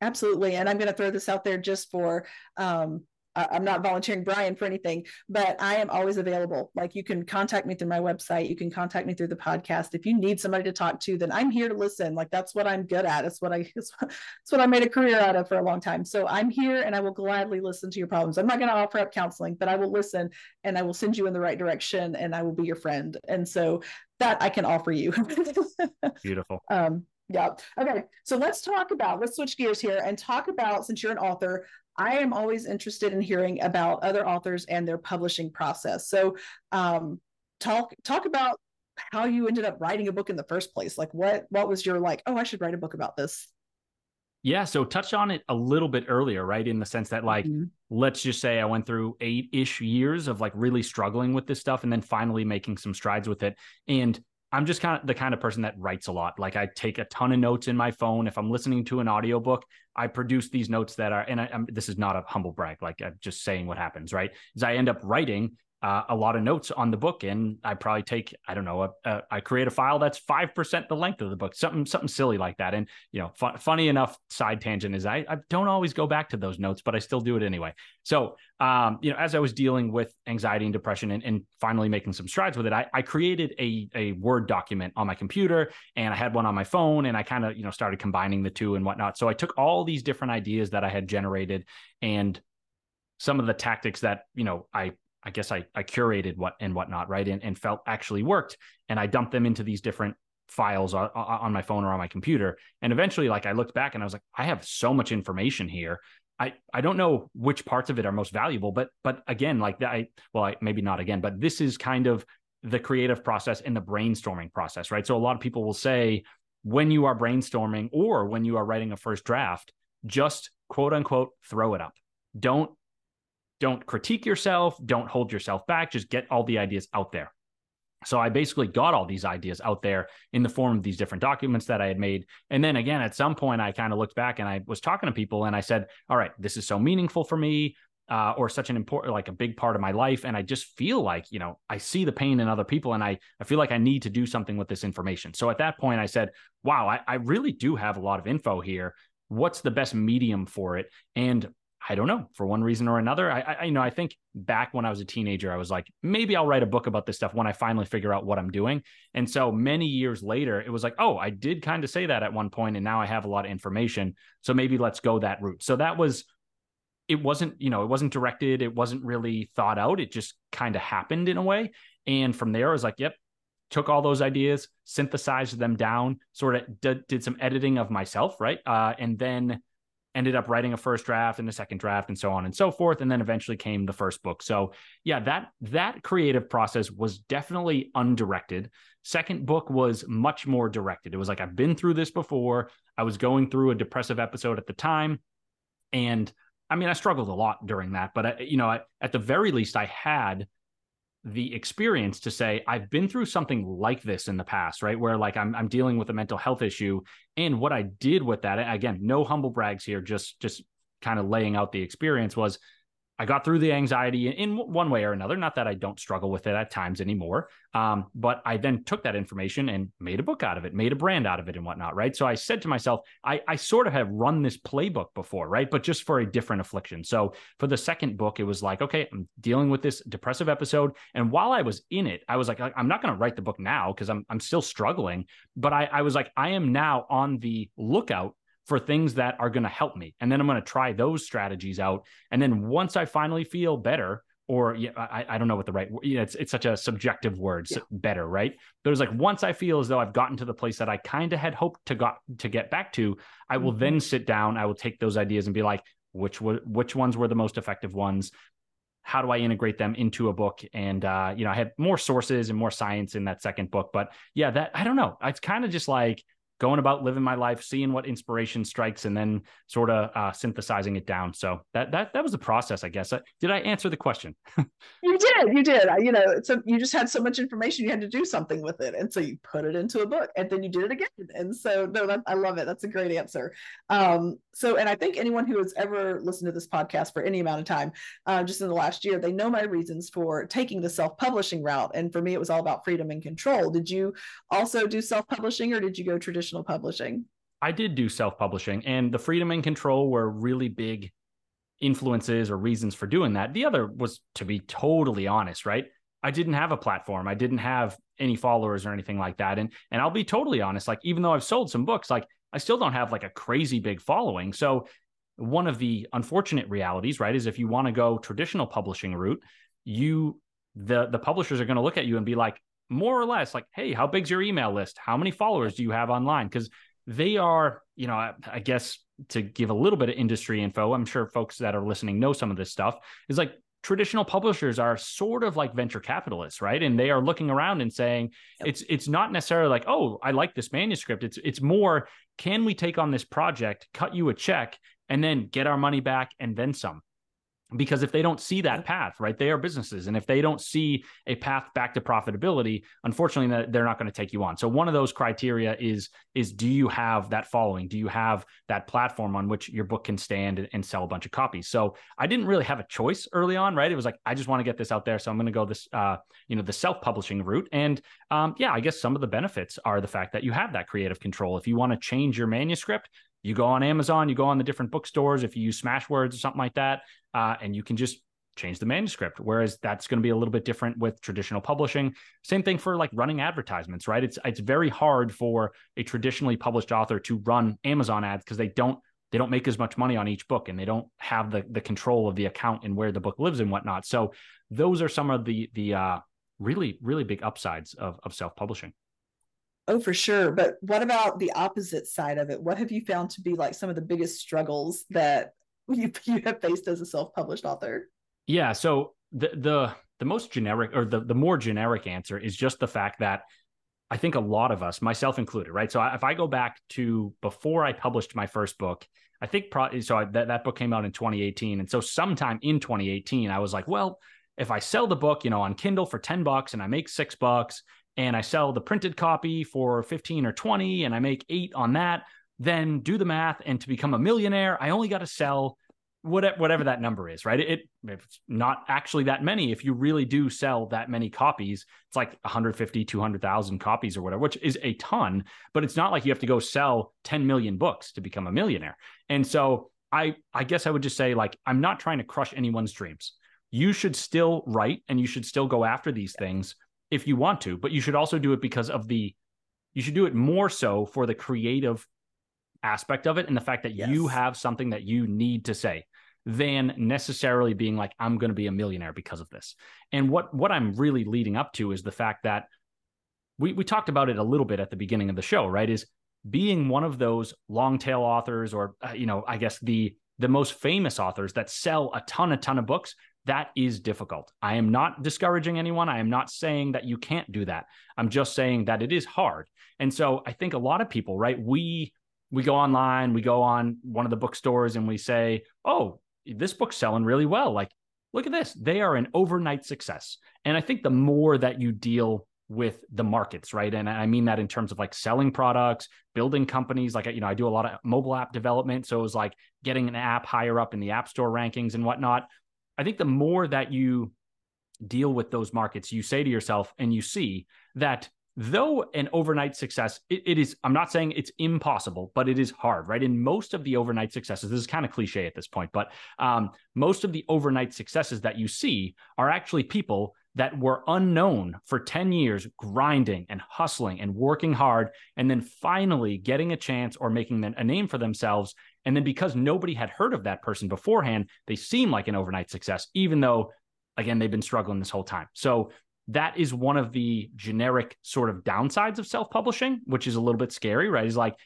Absolutely and i'm going to throw this out there just for um, I'm not volunteering Brian for anything, but I am always available. Like you can contact me through my website, you can contact me through the podcast. If you need somebody to talk to, then I'm here to listen. Like that's what I'm good at. It's what I it's, what I made a career out of for a long time. So I'm here and I will gladly listen to your problems. I'm not going to offer up counseling, but I will listen and I will send you in the right direction and I will be your friend. And so that I can offer you. Beautiful. Um, yeah. Okay. So let's talk about, let's switch gears here and talk about, since you're an author, I am always interested in hearing about other authors and their publishing process. So um, talk talk about how you ended up writing a book in the first place. Like what what was your like, oh, I should write a book about this? Yeah, so touch on it a little bit earlier, right? In the sense that like mm-hmm. let's just say I went through 8ish years of like really struggling with this stuff and then finally making some strides with it. And I'm just kind of the kind of person that writes a lot. Like I take a ton of notes in my phone. If I'm listening to an audiobook, I produce these notes that are, and I, this is not a humble brag. Like I'm just saying what happens, right? Is I end up writing uh, a lot of notes on the book, and I probably take I don't know a, a, I create a file that's five percent the length of the book, something something silly like that. And you know, fu- funny enough, side tangent is I, I don't always go back to those notes, but I still do it anyway. So um, you know, as I was dealing with anxiety and depression and, and finally making some strides with it, I, I created a a Word document on my computer, and I had one on my phone, and I kind of you know started combining the two and whatnot. So I took all these different ideas that I had generated and some of the tactics that you know I I guess I, I curated what and whatnot, right? And, and felt actually worked. And I dumped them into these different files on, on my phone or on my computer. And eventually, like I looked back and I was like, I have so much information here. I, I don't know which parts of it are most valuable, but but again, like that, I well, I, maybe not again, but this is kind of the creative process and the brainstorming process, right? So a lot of people will say when you are brainstorming or when you are writing a first draft, just quote unquote throw it up. Don't don't critique yourself, don't hold yourself back, just get all the ideas out there. So I basically got all these ideas out there in the form of these different documents that I had made. And then again, at some point, I kind of looked back and I was talking to people and I said, all right, this is so meaningful for me. Uh, or such an important, like a big part of my life. And I just feel like, you know, I see the pain in other people and I, I feel like I need to do something with this information. So at that point, I said, wow, I, I really do have a lot of info here. What's the best medium for it? And I don't know for one reason or another. I, I, you know, I think back when I was a teenager, I was like, maybe I'll write a book about this stuff when I finally figure out what I'm doing. And so many years later, it was like, oh, I did kind of say that at one point, and now I have a lot of information. So maybe let's go that route. So that was, it wasn't, you know, it wasn't directed. It wasn't really thought out. It just kind of happened in a way. And from there, I was like, yep, took all those ideas, synthesized them down, sort of did, did some editing of myself, right? Uh, and then ended up writing a first draft and a second draft and so on and so forth and then eventually came the first book. So yeah that that creative process was definitely undirected. Second book was much more directed. It was like i've been through this before. I was going through a depressive episode at the time. And i mean i struggled a lot during that but I, you know I, at the very least i had the experience to say I've been through something like this in the past, right? Where like I'm I'm dealing with a mental health issue and what I did with that again, no humble brags here, just just kind of laying out the experience was I got through the anxiety in one way or another. Not that I don't struggle with it at times anymore, um, but I then took that information and made a book out of it, made a brand out of it, and whatnot. Right. So I said to myself, I, I sort of have run this playbook before, right? But just for a different affliction. So for the second book, it was like, okay, I'm dealing with this depressive episode, and while I was in it, I was like, I'm not going to write the book now because I'm I'm still struggling. But I, I was like, I am now on the lookout for things that are going to help me. And then I'm going to try those strategies out. And then once I finally feel better, or yeah, I, I don't know what the right, you know, it's, it's such a subjective word, yeah. so better, right? But it was like, once I feel as though I've gotten to the place that I kind of had hoped to got to get back to, I will mm-hmm. then sit down, I will take those ideas and be like, which were, which ones were the most effective ones? How do I integrate them into a book? And, uh, you know, I had more sources and more science in that second book, but yeah, that, I don't know. It's kind of just like, going about living my life, seeing what inspiration strikes, and then sort of uh, synthesizing it down. So that that that was the process, I guess. Uh, did I answer the question? you did, you did. You know, so you just had so much information, you had to do something with it, and so you put it into a book, and then you did it again. And so, no, that, I love it. That's a great answer. Um, so, and I think anyone who has ever listened to this podcast for any amount of time, uh, just in the last year, they know my reasons for taking the self-publishing route. And for me, it was all about freedom and control. Did you also do self-publishing, or did you go traditional? Traditional publishing? I did do self publishing, and the freedom and control were really big influences or reasons for doing that. The other was to be totally honest, right? I didn't have a platform. I didn't have any followers or anything like that. And and I'll be totally honest, like even though I've sold some books, like I still don't have like a crazy big following. So one of the unfortunate realities, right, is if you want to go traditional publishing route, you the the publishers are going to look at you and be like more or less like, "Hey, how big's your email list? How many followers do you have online?" cuz they are, you know, I, I guess to give a little bit of industry info, I'm sure folks that are listening know some of this stuff. Is like traditional publishers are sort of like venture capitalists, right? And they are looking around and saying yep. it's it's not necessarily like, oh, I like this manuscript. It's it's more, can we take on this project, cut you a check, and then get our money back and then some? Because if they don't see that path right they are businesses and if they don't see a path back to profitability unfortunately they're not going to take you on. So one of those criteria is is do you have that following? Do you have that platform on which your book can stand and, sell a bunch of copies? So i didn't really have a choice early on right? It was like i just want to get this out there so i'm going to go this uh you know the self-publishing route. And um yeah i guess some of the benefits are the fact that you have that creative control. If you want to change your manuscript you go on Amazon, you go on the different bookstores, if you use Smashwords or something like that, uh, and you can just change the manuscript. Whereas that's going to be a little bit different with traditional publishing. Same thing for like running advertisements, right? It's it's very hard for a traditionally published author to run Amazon ads because they don't they don't make as much money on each book and they don't have the the control of the account and where the book lives and whatnot. So those are some of the the uh, really really big upsides of of self publishing. Oh, for sure. But what about the opposite side of it? What have you found to be like some of the biggest struggles that you, you have faced as a self-published author? Yeah. So the the the most generic or the the more generic answer is just the fact that I think a lot of us, myself included, right? So if I go back to before I published my first book, I think pro- so I, that that book came out in 2018, and so sometime in 2018, I was like, well, if I sell the book, you know, on Kindle for 10 bucks and I make six bucks, and I sell the printed copy for 15 or 20 and I make eight on that, then do the math. And to become a millionaire, I only got to sell whatever, whatever that number is, right? It, it, it's not actually that many. If you really do sell that many copies, it's like 150, 200,000 copies or whatever, which is a ton, but it's not like you have to go sell 10 million books to become a millionaire. And so I, I guess I would just say like, I'm not trying to crush anyone's dreams. You should still write and you should still go after these things if you want to, but you should also do it because of the you should do it more so for the creative aspect of it and the fact that yes. you have something that you need to say than necessarily being like I'm going to be a millionaire because of this. And what what I'm really leading up to is the fact that we we talked about it a little bit at the beginning of the show, right? Is being one of those long tail authors or uh, you know, I guess the the most famous authors that sell a ton a ton of books that is difficult. I am not discouraging anyone. I am not saying that you can't do that. I'm just saying that it is hard. And so I think a lot of people, right? We we go online, we go on one of the bookstores and we say, "Oh, this book's selling really well." Like, look at this. They are an overnight success. And I think the more that you deal with the markets, right? And I mean that in terms of like selling products, building companies. Like, you know, I do a lot of mobile app development. So it was like getting an app higher up in the app store rankings and whatnot. I think the more that you deal with those markets, you say to yourself and you see that though an overnight success, it, it is, I'm not saying it's impossible, but it is hard, right? In most of the overnight successes, this is kind of cliche at this point, but um, most of the overnight successes that you see are actually people that were unknown for 10 years, grinding and hustling and working hard, and then finally getting a chance or making a name for themselves and then because nobody had heard of that person beforehand, they seem like an overnight success, even though, again, they've been struggling this whole time. So that is one of the generic sort of downsides of self publishing, which is a little bit scary, right? Is like,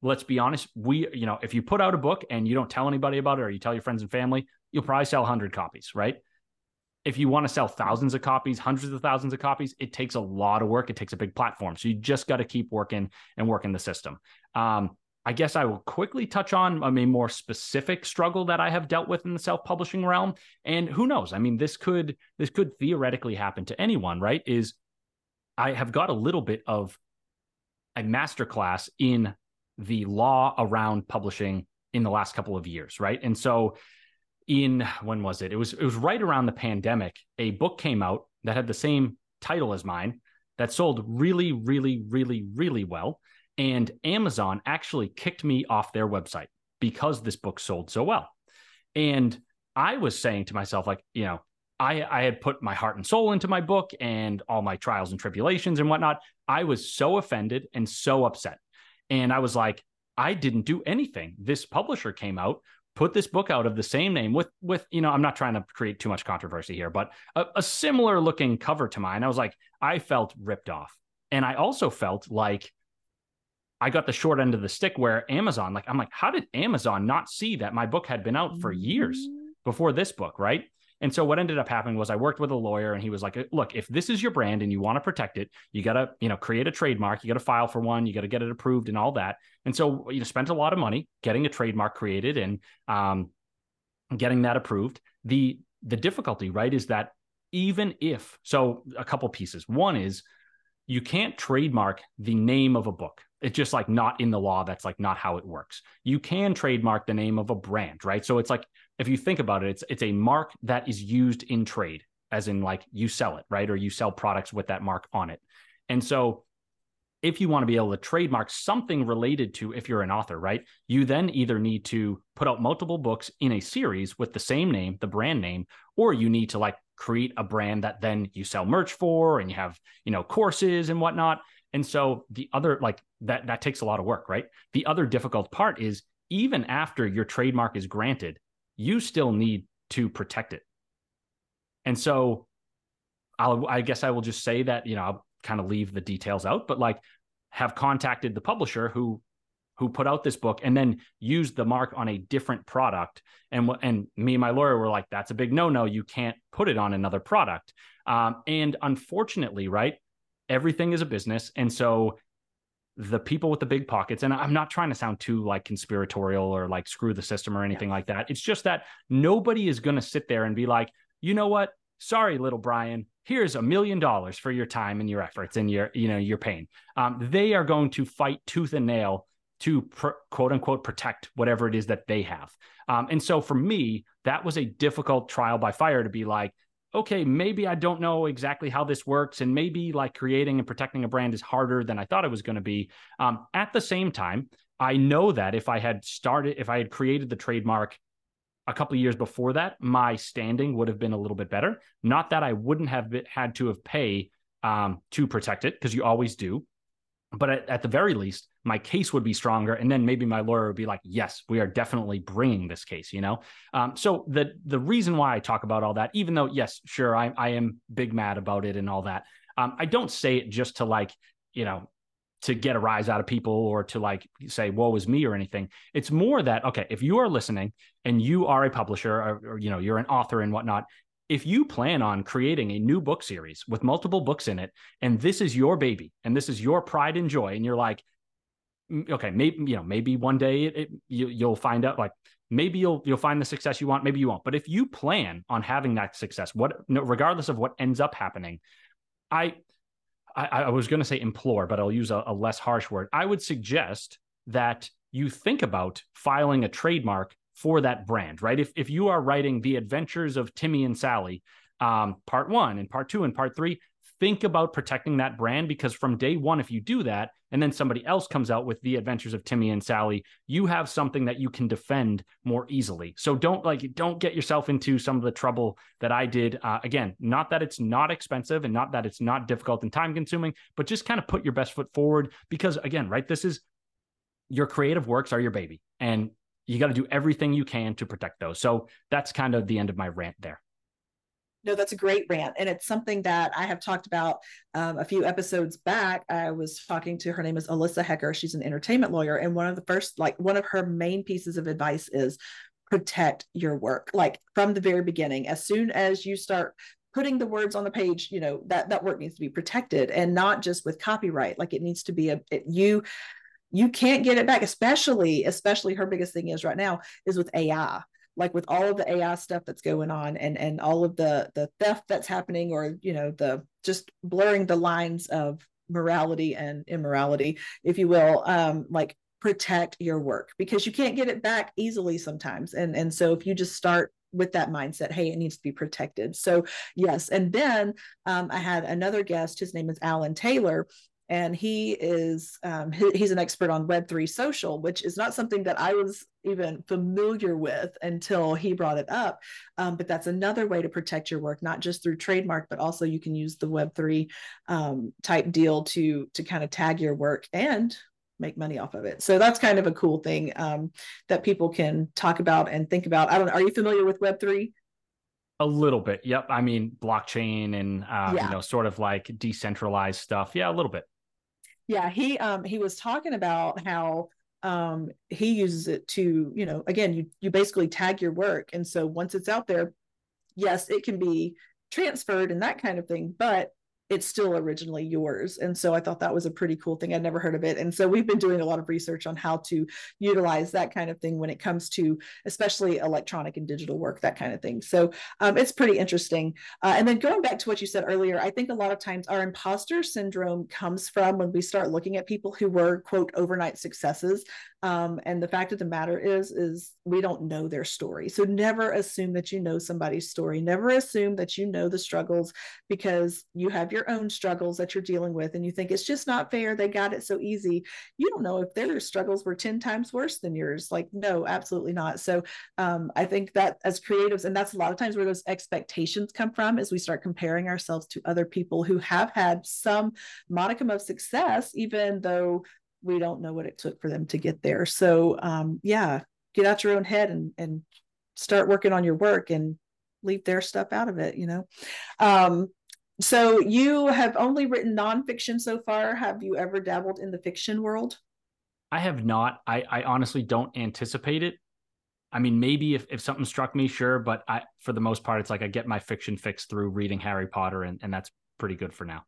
let's be honest, we, you know, if you put out a book and you don't tell anybody about it or you tell your friends and family, you'll probably sell 100 copies, right? If you want to sell thousands of copies, hundreds of thousands of copies, it takes a lot of work. It takes a big platform. So you just got to keep working and working the system. Um, I guess I will quickly touch on um, a more specific struggle that I have dealt with in the self-publishing realm. And who knows? I mean, this could this could theoretically happen to anyone, right? Is I have got a little bit of a masterclass in the law around publishing in the last couple of years, right? And so in when was it? It was it was right around the pandemic. A book came out that had the same title as mine that sold really, really, really, really well. And Amazon actually kicked me off their website because this book sold so well. And I was saying to myself, like, you know, I, I had put my heart and soul into my book and all my trials and tribulations and whatnot. I was so offended and so upset. And I was like, I didn't do anything. This publisher came out, put this book out of the same name with, with, you know, I'm not trying to create too much controversy here, but a, a similar looking cover to mine. I was like, I felt ripped off. And I also felt like I got the short end of the stick where Amazon, like, I'm like, how did Amazon not see that my book had been out for years mm-hmm. before this book? Right. And so what ended up happening was I worked with a lawyer and he was like, look, if this is your brand and you want to protect it, you got to, you know, create a trademark, you got to file for one, you got to get it approved and all that. And so, you know, spent a lot of money getting a trademark created and um, getting that approved. The, the difficulty, right, is that even if, so a couple pieces. One is you can't trademark the name of a book. It's just like not in the law. That's like not how it works. You can trademark the name of a brand, right? So it's like if you think about it, it's it's a mark that is used in trade, as in like you sell it, right? Or you sell products with that mark on it. And so if you want to be able to trademark something related to if you're an author, right? You then either need to put out multiple books in a series with the same name, the brand name, or you need to like create a brand that then you sell merch for and you have, you know, courses and whatnot. And so the other like that that takes a lot of work, right? The other difficult part is even after your trademark is granted, you still need to protect it. And so I'll I guess I will just say that, you know, I'll kind of leave the details out, but like have contacted the publisher who who put out this book and then used the mark on a different product. And and me and my lawyer were like, that's a big no no. You can't put it on another product. Um, and unfortunately, right, everything is a business, and so the people with the big pockets and i'm not trying to sound too like conspiratorial or like screw the system or anything yeah. like that. It's just that nobody is going to sit there and be like you know what? Sorry little brian. Here's a million dollars for your time and your efforts and your you know your pain. Um, they are going to fight tooth and nail to pr- quote unquote protect whatever it is that they have. Um, and so for me, that was a difficult trial by fire to be like, okay, maybe I don't know exactly how this works. And maybe like creating and protecting a brand is harder than I thought it was going to be. Um, at the same time, I know that if I had started, if I had created the trademark a couple of years before that, my standing would have been a little bit better. Not that I wouldn't have been, had to have pay um, to protect it, because you always do but at, at, the very least my case would be stronger and then maybe my lawyer would be like yes we are definitely bringing this case you know? Um, so the the reason why i talk about all that even though yes sure i, I am big mad about it and all that um, i don't say it just to like you know to get a rise out of people or to like say woe is me or anything. It's more that okay if you are listening and you are a publisher or, or you know you're an author and whatnot if you plan on creating a new book series with multiple books in it and this is your baby and this is your pride and joy and you're like okay maybe you know maybe one day it, it, you, you'll find out like maybe you'll you'll find the success you want maybe you won't. But if you plan on having that success what regardless of what ends up happening i i, I was going to say implore but i'll use a, a less harsh word. I would suggest that you think about filing a trademark for that brand, right? If if you are writing the adventures of Timmy and Sally, um, part one and part two and part three, think about protecting that brand because from day one, if you do that, and then somebody else comes out with the adventures of Timmy and Sally, you have something that you can defend more easily. So don't like don't get yourself into some of the trouble that I did. Uh, again, not that it's not expensive and not that it's not difficult and time consuming, but just kind of put your best foot forward because again, right, this is your creative works are your baby and you got to do everything you can to protect those. So that's kind of the end of my rant there. No, that's a great rant. And it's something that I have talked about um, a few episodes back. I was talking to her name is Alyssa Hecker. She's an entertainment lawyer. And one of the first, like, one of her main pieces of advice is protect your work, like from the very beginning. As soon as you start putting the words on the page you know that that work needs to be protected and not just with copyright like it needs to be a it, you you can't get it back especially especially her biggest thing is right now is with ai like with all of the ai stuff that's going on and and all of the the theft that's happening or you know the just blurring the lines of morality and immorality if you will um like protect your work because you can't get it back easily sometimes. And and so if you just start with that mindset hey it needs to be protected. So yes. And then um, i had another guest his name is alan taylor and he is um, he, he's an expert on Web3 social, which is not something that I was even familiar with until he brought it up. Um, but that's another way to protect your work, not just through trademark, but also you can use the Web3 um, type deal to to kind of tag your work and make money off of it. So that's kind of a cool thing um, that people can talk about and think about. I don't know. Are you familiar with Web3? A little bit. Yep. I mean, blockchain and, uh, yeah. you know, sort of like decentralized stuff. Yeah, a little bit. Yeah. He, um, he was talking about how, um, he uses it to, you know, again, you, you basically tag your work. And so once it's out there, yes, it can be transferred and that kind of thing, but it's still originally yours. And so I thought that was a pretty cool thing. I'd never heard of it. And so we've been doing a lot of research on how to utilize that kind of thing when it comes to especially electronic and digital work, that kind of thing. So um, it's pretty interesting. Uh, and then going back to what you said earlier, I think a lot of times our imposter syndrome comes from when we start looking at people who were, quote, overnight successes. Um, and the fact of the matter is, is we don't know their story. So never assume that you know somebody's story. Never assume that you know the struggles because you have your own struggles that you're dealing with and you think it's just not fair. They got it so easy. You don't know if their struggles were 10 times worse than yours. Like, no, absolutely not. So um, I think that as creatives, and that's a lot of times where those expectations come from, is we start comparing ourselves to other people who have had some modicum of success, even though we don't know what it took for them to get there. So um, yeah, get out your own head and and start working on your work and leave their stuff out of it. You know. Um, so you have only written nonfiction so far. Have you ever dabbled in the fiction world? I have not. I, I honestly don't anticipate it. I mean, maybe if, if something struck me, sure, but I for the most part, it's like I get my fiction fix through reading Harry Potter, and, and that's pretty good for now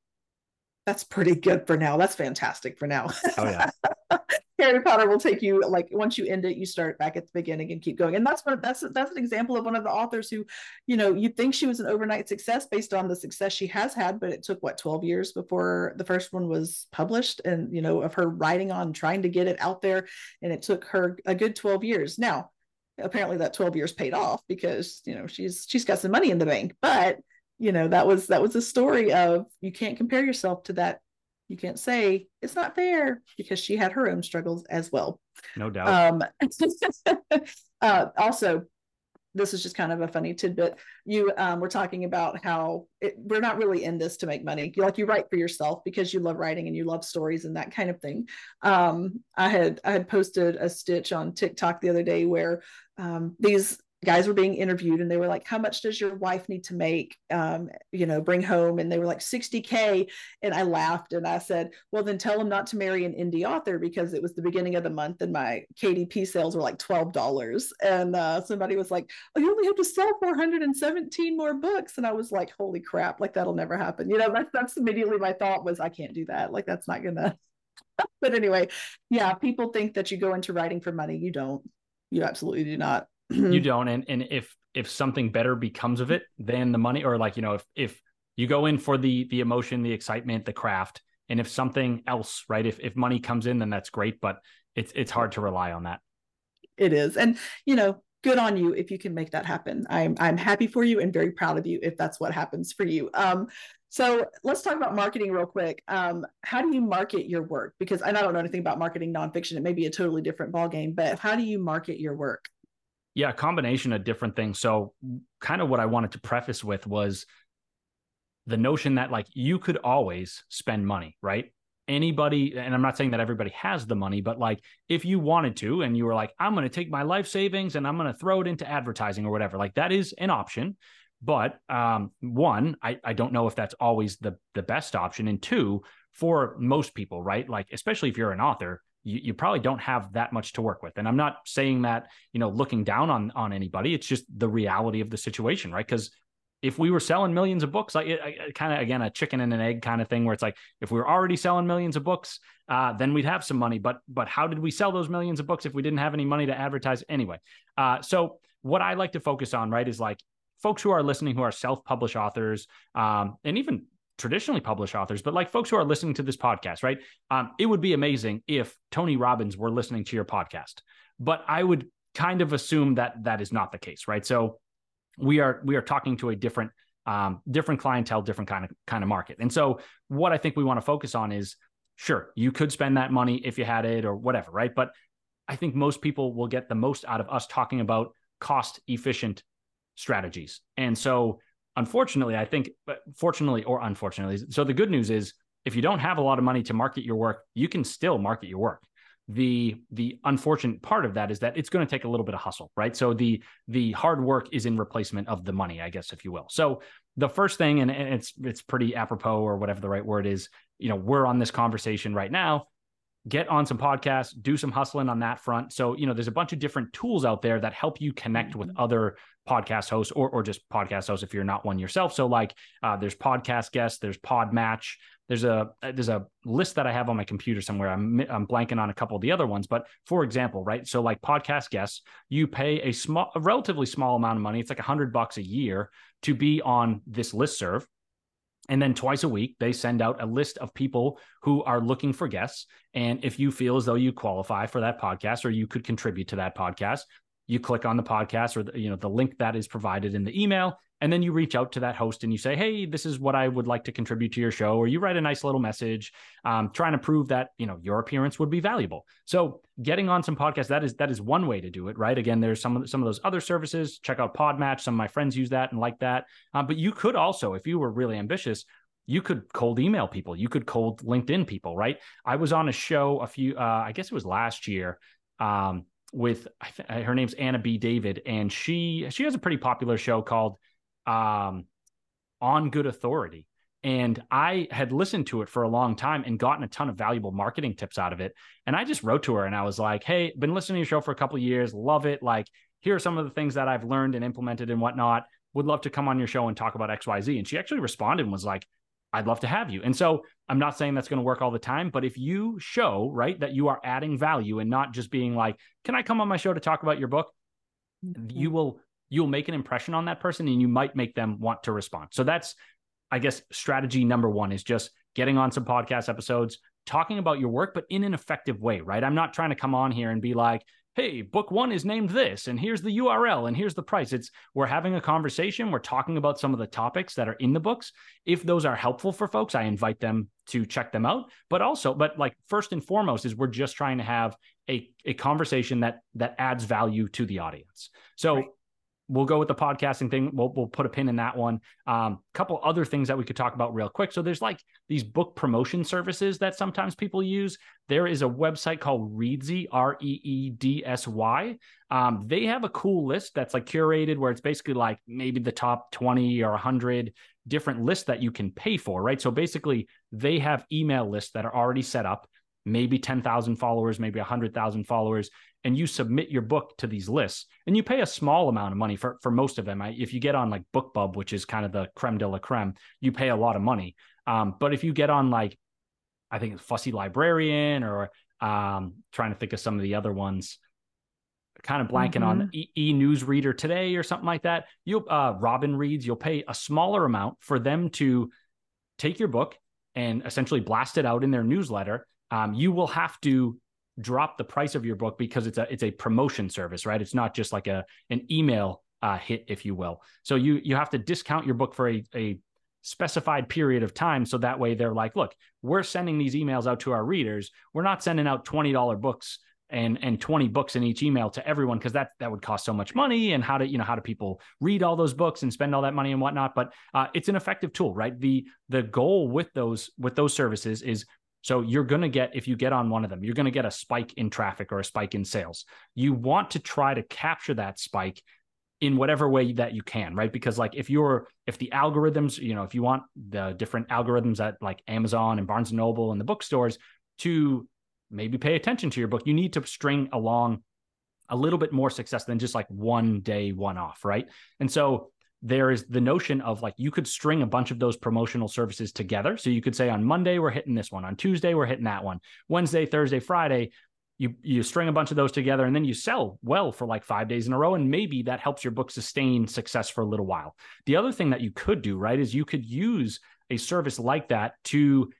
that's pretty good for now. That's fantastic for now. Oh yeah. Harry Potter will take you like once you end it, you start back at the beginning and keep going. And that's what that's that's an example of one of the authors who, you know, you think she was an overnight success based on the success she has had, but it took what 12 years before the first one was published, and you know, of her writing on trying to get it out there, and it took her a good 12 years. Now, apparently that 12 years paid off because you know she's she's got some money in the bank, but you know that was that was a story of you can't compare yourself to that. You can't say it's not fair because she had her own struggles as well. No doubt. Um uh also this is just kind of a funny tidbit. You um, were talking about how it, we're not really in this to make money. You like you write for yourself because you love writing and you love stories and that kind of thing. Um, i had i had posted a stitch on tiktok the other day where um, these guys were being interviewed and they were like how much does your wife need to make um, you know bring home? And they were like 60k and i laughed and i said well then tell them not to marry an indie author because it was the beginning of the month and my kdp sales were like $12 and uh, somebody was like oh you only have to sell 417 more books. And i was like holy crap like that'll never happen. You know that's that's immediately my thought was i can't do that. Like that's not gonna but anyway yeah people think that you go into writing for money. You don't. You absolutely do not you don't and and if if something better becomes of it than the money or like you know if if you go in for the the emotion the excitement the craft and if something else right if if money comes in then that's great but it's it's hard to rely on that it is and you know good on you if you can make that happen i'm i'm happy for you and very proud of you if that's what happens for you um so let's talk about marketing real quick. Um, how do you market your work? Because I don't know anything about marketing nonfiction. It may be a totally different ballgame, but how do you market your work? Yeah, a combination of different things. So, kind of what I wanted to preface with was the notion that like you could always spend money, right? Anybody, and I'm not saying that everybody has the money, but like if you wanted to and you were like, I'm going to take my life savings and I'm going to throw it into advertising or whatever, like that is an option. But um, one, I, I don't know if that's always the the best option. And two, for most people, right? Like, especially if you're an author, you, you probably don't have that much to work with. And I'm not saying that, you know, looking down on on anybody. It's just the reality of the situation, right? Because if we were selling millions of books, like kind of again a chicken and an egg kind of thing, where it's like if we were already selling millions of books, uh, then we'd have some money. But but how did we sell those millions of books if we didn't have any money to advertise anyway? Uh, so what I like to focus on, right, is like folks who are listening who are self-published authors, um, and even traditionally published authors, but like folks who are listening to this podcast, right? Um, it would be amazing if Tony Robbins were listening to your podcast, but I would kind of assume that that is not the case, right? So we are we are talking to a different um, different clientele, different kind of kind of market, and so what I think we want to focus on is Sure, you could spend that money if you had it or whatever, right? But I think most people will get the most out of us talking about cost efficient strategies. And so, unfortunately, I think, but fortunately or unfortunately, so the good news is if you don't have a lot of money to market your work, you can still market your work. The the unfortunate part of that is that it's going to take a little bit of hustle, right? So the the hard work is in replacement of the money, I guess, if you will. So the first thing, and, and it's it's pretty apropos or whatever the right word is, you know, we're on this conversation right now get on some podcasts, do some hustling on that front. So, you know, there's a bunch of different tools out there that help you connect with mm-hmm. other podcast hosts or, or just podcast hosts if you're not one yourself. So like uh, there's podcast guests, there's Podmatch, there's a there's a list that I have on my computer somewhere. I'm I'm blanking on a couple of the other ones, but for example, right? So like podcast guests, you pay a small a relatively small amount of money. It's like a hundred bucks a year to be on this list serve and then twice a week, they send out a list of people who are looking for guests. And if you feel as though you qualify for that podcast or you could contribute to that podcast, you click on the podcast or the, you know the link that is provided in the email and then you reach out to that host and you say hey this is what i would like to contribute to your show or you write a nice little message um, trying to prove that you know your appearance would be valuable. So getting on some podcasts that is that is one way to do it right? Again there's some of some of those other services check out podmatch some of my friends use that and like that. Um, but you could also if you were really ambitious you could cold email people you could cold linkedin people right? I was on a show a few uh, i guess it was last year um, with her name's Anna B. David, and she she has a pretty popular show called um, On Good Authority. And I had listened to it for a long time and gotten a ton of valuable marketing tips out of it. And I just wrote to her and I was like, "Hey, been listening to your show for a couple years, love it. Like, here are some of the things that I've learned and implemented and whatnot. Would love to come on your show and talk about X, Y, Z." And she actually responded and was like, I'd love to have you. And so I'm not saying that's going to work all the time, but if you show, right, that you are adding value and not just being like, can I come on my show to talk about your book? Mm-hmm. You will you'll make an impression on that person and you might make them want to respond. So that's I guess strategy number 1 is just getting on some podcast episodes, talking about your work but in an effective way, right? I'm not trying to come on here and be like, hey, book one is named this, and here's the URL, and here's the price. It's we're having a conversation. We're talking about some of the topics that are in the books. If those are helpful for folks, I invite them to check them out. But also, but like first and foremost, is we're just trying to have a, a conversation that that adds value to the audience. So right we'll go with the podcasting thing. We'll, we'll put a pin in that one. A um, couple other things that we could talk about real quick. So there's like these book promotion services that sometimes people use. There is a website called Reedsy, R E E D S Y. Um, they have a cool list that's like curated where it's basically like maybe the top 20 or 100 different lists that you can pay for, right? So basically, they have email lists that are already set up maybe 10,000 followers, maybe 100,000 followers, and you submit your book to these lists and you pay a small amount of money for, for most of them. I, if you get on like BookBub, which is kind of the creme de la creme, you pay a lot of money. Um, but if you get on like, I think it's Fussy Librarian or um, trying to think of some of the other ones, kind of blanking mm-hmm. on e news reader today or something like that. You'll uh, Robin reads, you'll pay a smaller amount for them to take your book and essentially blast it out in their newsletter um, you will have to drop the price of your book because it's a it's a promotion service, right? It's not just like a an email uh, hit, if you will. So you you have to discount your book for a a specified period of time. So that way they're like look we're sending these emails out to our readers. We're not sending out $20 books and and 20 books in each email to everyone because that that would cost so much money. And how do you know how do people read all those books and spend all that money and whatnot? But uh, it's an effective tool right? The the goal with those with those services is so you're going to get, if you get on one of them, you're going to get a spike in traffic or a spike in sales. You want to try to capture that spike in whatever way that you can, right? Because like if you're, if the algorithms, you know, if you want the different algorithms at like Amazon and Barnes and Noble and the bookstores to maybe pay attention to your book, you need to string along a little bit more success than just like one day, one off, right? And so there is the notion of like you could string a bunch of those promotional services together. So you could say on Monday we're hitting this one, on Tuesday we're hitting that one, Wednesday, Thursday, Friday. You you string a bunch of those together and then you sell well for like five days in a row, and maybe that helps your book sustain success for a little while. The other thing that you could do, right, is you could use a service like that to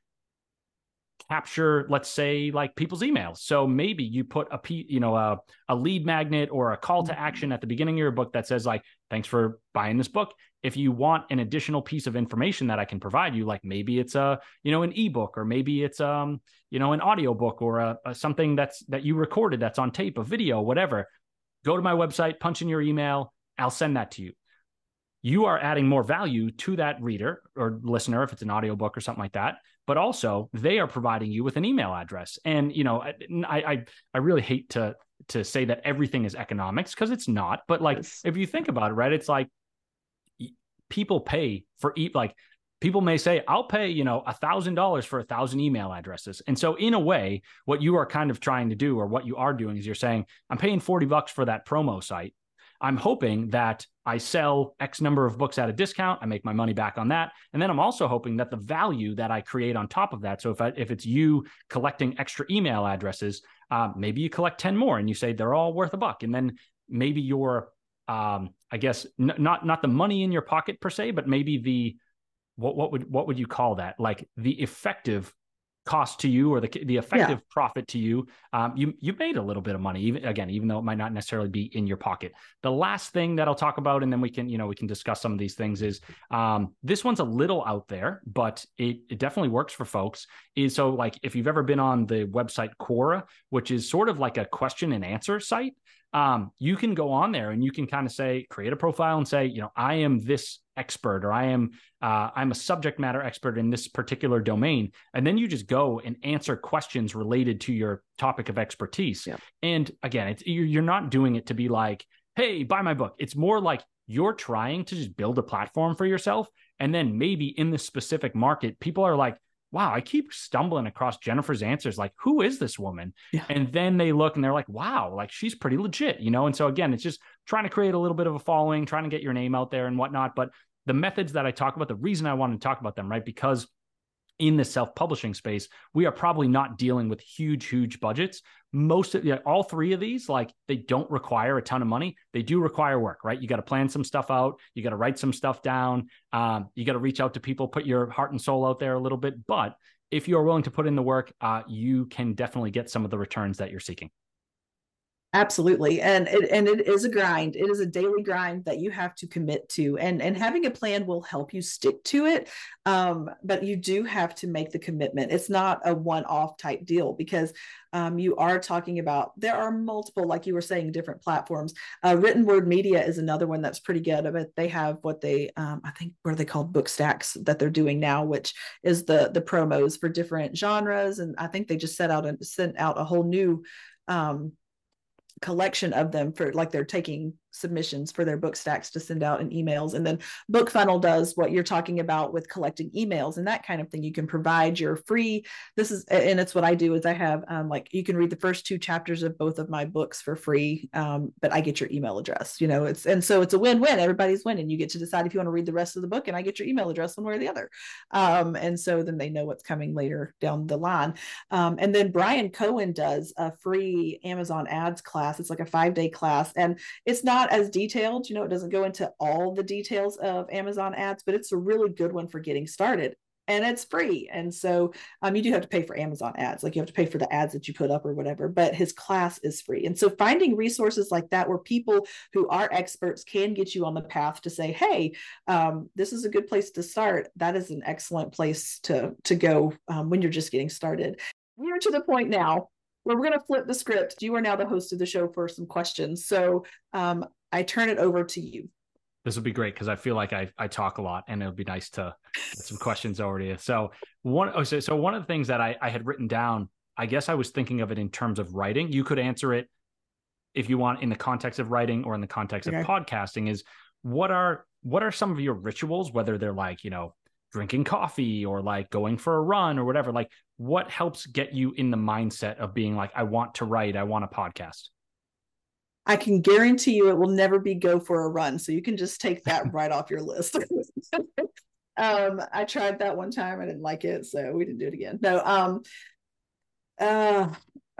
capture let's say like people's emails. So maybe you put a you know a, a lead magnet or a call to action mm-hmm. at the beginning of your book that says like thanks for buying this book. If you want an additional piece of information that i can provide you like maybe it's a you know an ebook or maybe it's um you know an audiobook or a, a something that's that you recorded that's on tape a video whatever go to my website punch in your email i'll send that to you. You are adding more value to that reader or listener if it's an audiobook or something like that but also they are providing you with an email address and you know i i, I really hate to to say that everything is economics because it's not but like yes. if you think about it right it's like people pay for eat like people may say i'll pay you know a thousand dollars for a thousand email addresses and so in a way what you are kind of trying to do or what you are doing is you're saying i'm paying 40 bucks for that promo site I'm hoping that I sell X number of books at a discount. I make my money back on that. And then I'm also hoping that the value that I create on top of that. So if, I, if it's you collecting extra email addresses, uh, maybe you collect 10 more and you say they're all worth a buck. And then maybe your, um, I guess, n- not, not the money in your pocket per se, but maybe the, what, what would, what would you call that? Like the effective cost to you or the the effective yeah. profit to you, um, you you made a little bit of money. Even again, even though it might not necessarily be in your pocket. The last thing that I'll talk about, and then we can you know we can discuss some of these things is um, this one's a little out there, but it it definitely works for folks. Is so like if you've ever been on the website Quora, which is sort of like a question and answer site um, you can go on there and you can kind of say, create a profile and say, you know, I am this expert or I am uh, I'm a subject matter expert in this particular domain, and then you just go and answer questions related to your topic of expertise. Yeah. And again, it's you're not doing it to be like, hey, buy my book. It's more like you're trying to just build a platform for yourself, and then maybe in this specific market, people are like wow, I keep stumbling across Jennifer's answers. Like, who is this woman? Yeah. And then they look and they're like, wow, like she's pretty legit, you know? And so again, it's just trying to create a little bit of a following, trying to get your name out there and whatnot. But the methods that I talk about, the reason I want to talk about them, right? Because in the self-publishing space, we are probably not dealing with huge, huge budgets. Most of yeah, all three of these, like they don't require a ton of money. They do require work, right? You got to plan some stuff out. You got to write some stuff down. Um, you got to reach out to people, put your heart and soul out there a little bit. But if you are willing to put in the work, uh, you can definitely get some of the returns that you're seeking. Absolutely. And it, and it is a grind. It is a daily grind that you have to commit to. And, and having a plan will help you stick to it. Um, but you do have to make the commitment. It's not a one off type deal because um, you are talking about, there are multiple, like you were saying, different platforms. Uh, written word media is another one that's pretty good. But they have what they, um, I think, what are they called? Book stacks that they're doing now, which is the, the promos for different genres. And I think they just set out and sent out a whole new, um, collection of them for like they're taking submissions for their book stacks to send out in emails. And then book funnel does what you're talking about with collecting emails and that kind of thing. You can provide your free this is and it's what i do is i have um, like you can read the first two chapters of both of my books for free um, but i get your email address you know it's and so it's a win-win. Everybody's winning. You get to decide if you want to read the rest of the book and i get your email address one way or the other. Um, and so then they know what's coming later down the line. Um, and then Bryan Cohen does a free amazon ads class. It's like a five day class and it's not not as detailed. You know, it doesn't go into all the details of Amazon ads, but it's a really good one for getting started and it's free. And so um, you do have to pay for Amazon ads, like you have to pay for the ads that you put up or whatever, but his class is free. And so finding resources like that where people who are experts can get you on the path to say, hey, um, this is a good place to start. That is an excellent place to, to go um, when you're just getting started. We're to the point now where we're going to flip the script. You are now the host of the show for some questions. So um, I turn it over to you. This will be great because I feel like I, I talk a lot and it'll be nice to get some questions over to you. So one oh, so, so one of the things that I, I had written down, I guess I was thinking of it in terms of writing. You could answer it if you want in the context of writing or in the context okay. of podcasting is what are what are some of your rituals, whether they're like, you know, drinking coffee or like going for a run or whatever, like what helps get you in the mindset of being like, I want to write, I want a podcast? I can guarantee you it will never be go for a run. So you can just take that right off your list. um, I tried that one time. I didn't like it. So we didn't do it again. No. Um, uh,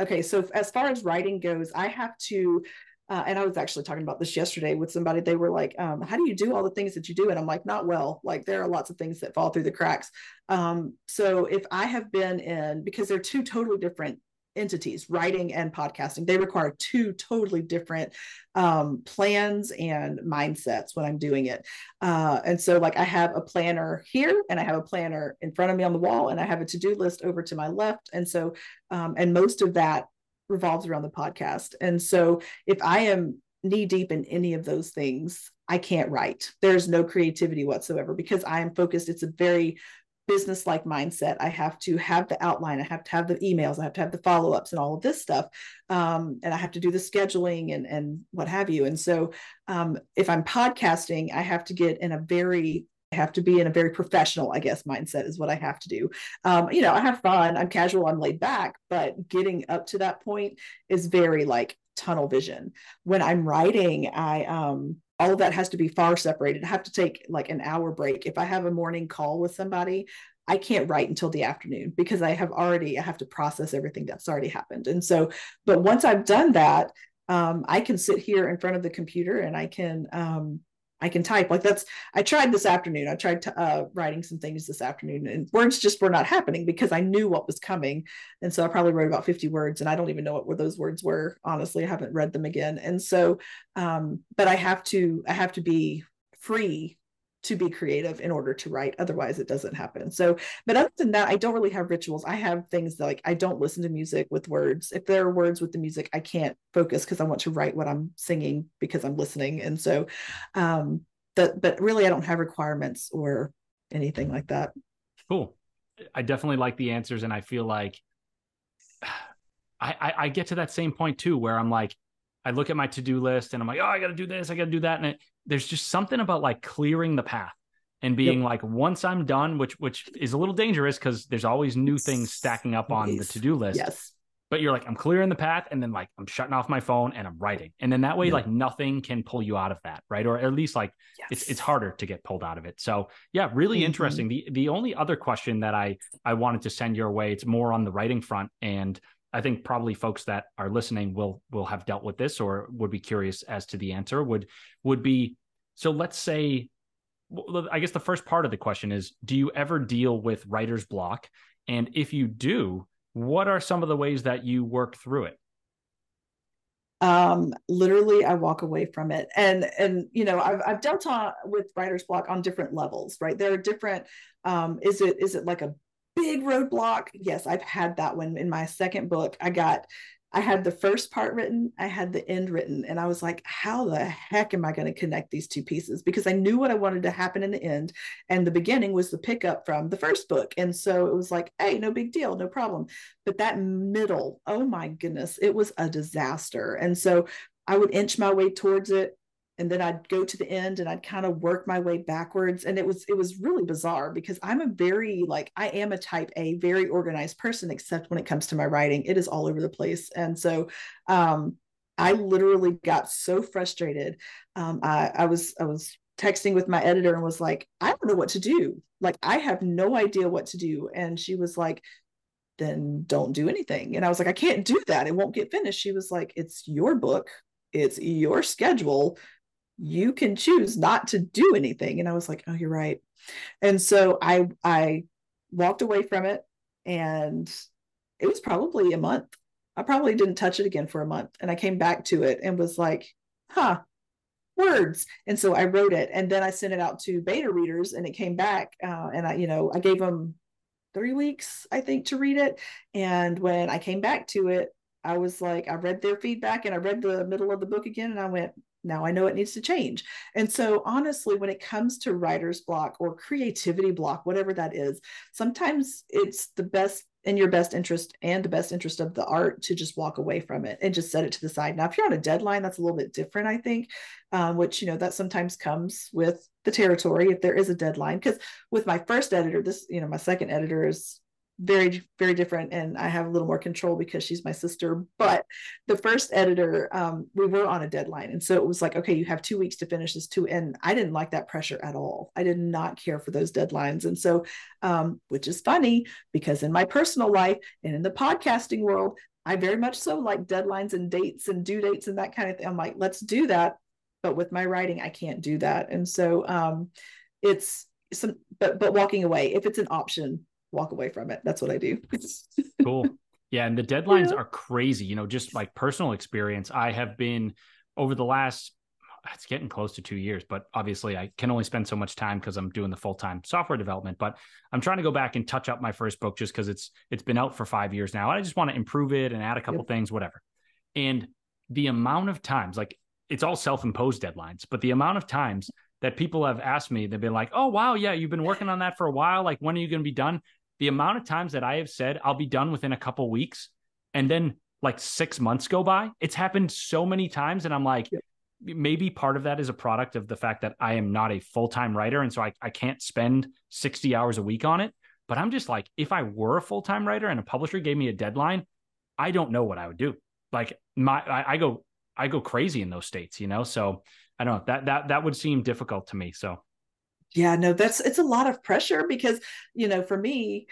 okay. So as far as writing goes, I have to uh, and I was actually talking about this yesterday with somebody. They were like, um, "How do you do all the things that you do?" And I'm like, "Not well. Like there are lots of things that fall through the cracks." Um, so if I have been in because they're two totally different entities writing and podcasting they require two totally different um, plans and mindsets when i'm doing it uh, and so like i have a planner here and i have a planner in front of me on the wall and i have a to-do list over to my left and so um, and most of that revolves around the podcast. And so if I am knee deep in any of those things, I can't write. There's no creativity whatsoever because I am focused. It's a very business like mindset. I have to have the outline, I have to have the emails, I have to have the follow ups and all of this stuff. Um, and I have to do the scheduling and, and what have you. And so um, if I'm podcasting, I have to get in a very I have to be in a very professional, I guess, mindset is what I have to do. Um, you know, I have fun, I'm casual, I'm laid back, but getting up to that point is very like tunnel vision. When I'm writing, I um all of that has to be far separated. I have to take like an hour break. If I have a morning call with somebody, I can't write until the afternoon because I have already I have to process everything that's already happened. And so, but once I've done that, um, I can sit here in front of the computer and I can um, I can type like that's I tried this afternoon. I tried to, uh, writing some things this afternoon and words just were not happening because I knew what was coming. And so I probably wrote about 50 words and I don't even know what those words were. Honestly, I haven't read them again. And so um, but I have to I have to be free to be creative in order to write otherwise it doesn't happen. So but other than that i don't really have rituals. I have things that, like i don't listen to music with words. If there are words with the music i can't focus because i want to write what i'm singing because i'm listening. And so um but but really i don't have requirements or anything like that. Cool. I definitely like the answers and i feel like I, I, I get to that same point too where i'm like I look at my to-do list and I'm like, oh, I got to do this, I got to do that, and it, there's just something about like clearing the path and being yep. like, once I'm done, which which is a little dangerous because there's always new things stacking up on the to-do list. Yes. But you're like, I'm clearing the path, and then like I'm shutting off my phone and I'm writing, and then that way, yep. like nothing can pull you out of that, right? Or at least like yes. it's it's harder to get pulled out of it. So yeah, really mm-hmm. interesting. The the only other question that I I wanted to send your way, it's more on the writing front, and I think probably folks that are listening will will have dealt with this or would be curious as to the answer. Would would be so. Let's say, I guess the first part of the question is: Do you ever deal with writer's block? And if you do, what are some of the ways that you work through it? um literally i walk away from it and and you know i've, I've dealt on, with writer's block on different levels right there are different um is it is it like a big roadblock. Yes, I've had that one in my second book. I got I had the first part written, I had the end written, and I was like, how the heck am I going to connect these two pieces? Because I knew what I wanted to happen in the end, and the beginning was the pickup from the first book. And so it was like, hey, no big deal, no problem. But that middle, oh my goodness, it was a disaster. And so I would inch my way towards it and then I'd go to the end and I'd kind of work my way backwards. And it was it was really bizarre because I'm a very like I am a type A very organized person except when it comes to my writing. It is all over the place. And so um I literally got so frustrated. Um I I was I was texting with my editor and was like I don't know what to do. Like I have no idea what to do. And she was like then don't do anything. And I was like I can't do that. It won't get finished. She was like it's your book. It's your schedule you can choose not to do anything. And i was like oh you're right. And so i i walked away from it and it was probably a month. I probably didn't touch it again for a month. And i came back to it and was like huh words. And so i wrote it. And then i sent it out to beta readers and it came back uh, and i you know i gave them three weeks i think to read it. And when i came back to it i was like i read their feedback and i read the middle of the book again and i went now I know it needs to change. And so, honestly, when it comes to writer's block or creativity block, whatever that is, sometimes it's the best in your best interest and the best interest of the art to just walk away from it and just set it to the side. Now, if you're on a deadline, that's a little bit different, I think, um, which, you know, that sometimes comes with the territory if there is a deadline. Because with my first editor, this, you know, my second editor is very very different and i have a little more control because she's my sister but the first editor um, we were on a deadline and so it was like okay you have two weeks to finish this too and i didn't like that pressure at all i did not care for those deadlines and so um, which is funny because in my personal life and in the podcasting world I very much so like deadlines and dates and due dates and that kind of thing. I'm like, let's do that. But with my writing, I can't do that. And so um, it's some, but but walking away, if it's an option, walk away from it. That's what I do. cool. Yeah. And the deadlines yeah. are crazy. You know, just like personal experience, I have been over the last it's getting close to two years, but obviously I can only spend so much time because I'm doing the full time software development. But I'm trying to go back and touch up my first book just because it's it's been out for five years now. I just want to improve it and add a couple yep. things, whatever. And the amount of times, like it's all self imposed deadlines, but the amount of times that people have asked me, they've been like, "Oh wow, yeah, you've been working on that for a while. Like, when are you going to be done?" The amount of times that I have said I'll be done within a couple weeks, and then like six months go by. It's happened so many times, and I'm like, yep maybe part of that is a product of the fact that I am not a full time writer. And so I, I can't spend 60 hours a week on it. But I'm just like, if I were a full time writer and a publisher gave me a deadline, I don't know what I would do. Like my, I, I go, I go crazy in those states, you know? So I don't know that, that, that would seem difficult to me. So. Yeah, no, that's, it's a lot of pressure because, you know, for me,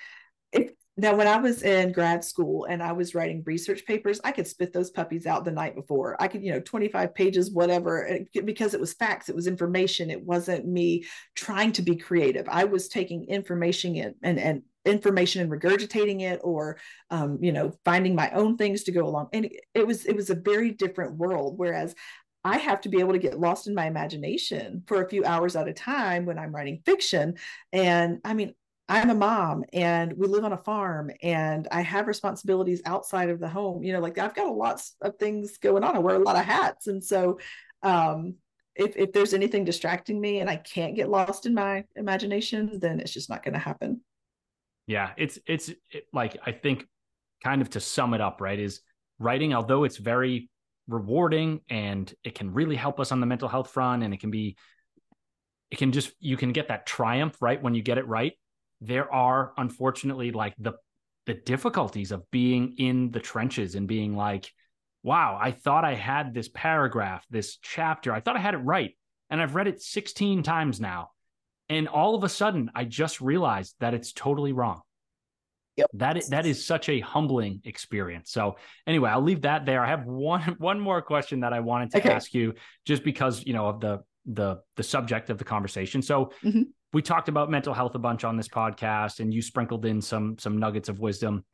if now, when I was in grad school and I was writing research papers, I could spit those puppies out the night before. I could, you know, 25 pages, whatever, because it was facts, it was information. It wasn't me trying to be creative. I was taking information in, and, and information and regurgitating it or um, you know finding my own things to go along and it was it was a very different world whereas I have to be able to get lost in my imagination for a few hours at a time when I'm writing fiction. And I mean, I'm a mom and we live on a farm and I have responsibilities outside of the home. You know, like I've got a lot of things going on. I wear a lot of hats. And so um, if, if there's anything distracting me and I can't get lost in my imagination, then it's just not going to happen. Yeah. It's, it's it, like, I think kind of to sum it up, right, is writing, although it's very rewarding and it can really help us on the mental health front and it can be, it can just, you can get that triumph, right, when you get it right. There are unfortunately like the the difficulties of being in the trenches and being like wow i thought i had this paragraph this chapter. I thought i had it right and i've read it 16 times now. And all of a sudden i just realized that it's totally wrong Yep. That is, that is such a humbling experience. So anyway, I'll leave that there. I have one one more question that I wanted to okay. ask you, just because you know of the the the subject of the conversation. So mm-hmm we talked about mental health a bunch on this podcast and you sprinkled in some some nuggets of wisdom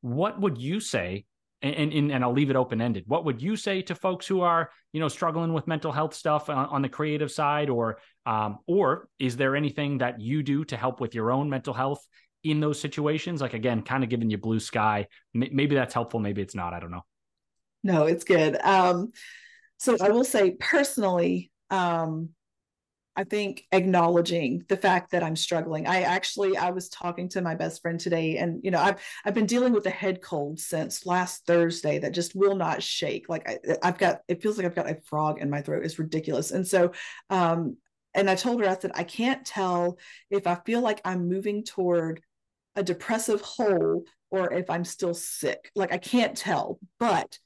what would you say and and, and i'll leave it open ended what would you say to folks who are you know struggling with mental health stuff on, on the creative side or um, or is there anything that you do to help with your own mental health in those situations like again kind of giving you blue sky maybe that's helpful maybe it's not i don't know no it's good um so i will say personally um I think acknowledging the fact that I'm struggling. I actually I was talking to my best friend today and you know I've I've been dealing with a head cold since last Thursday that just will not shake. Like I, have got it feels like I've got a frog in my throat. It's ridiculous. And so um and I told her I said I can't tell if I feel like I'm moving toward a depressive hole or if I'm still sick. Like I can't tell. But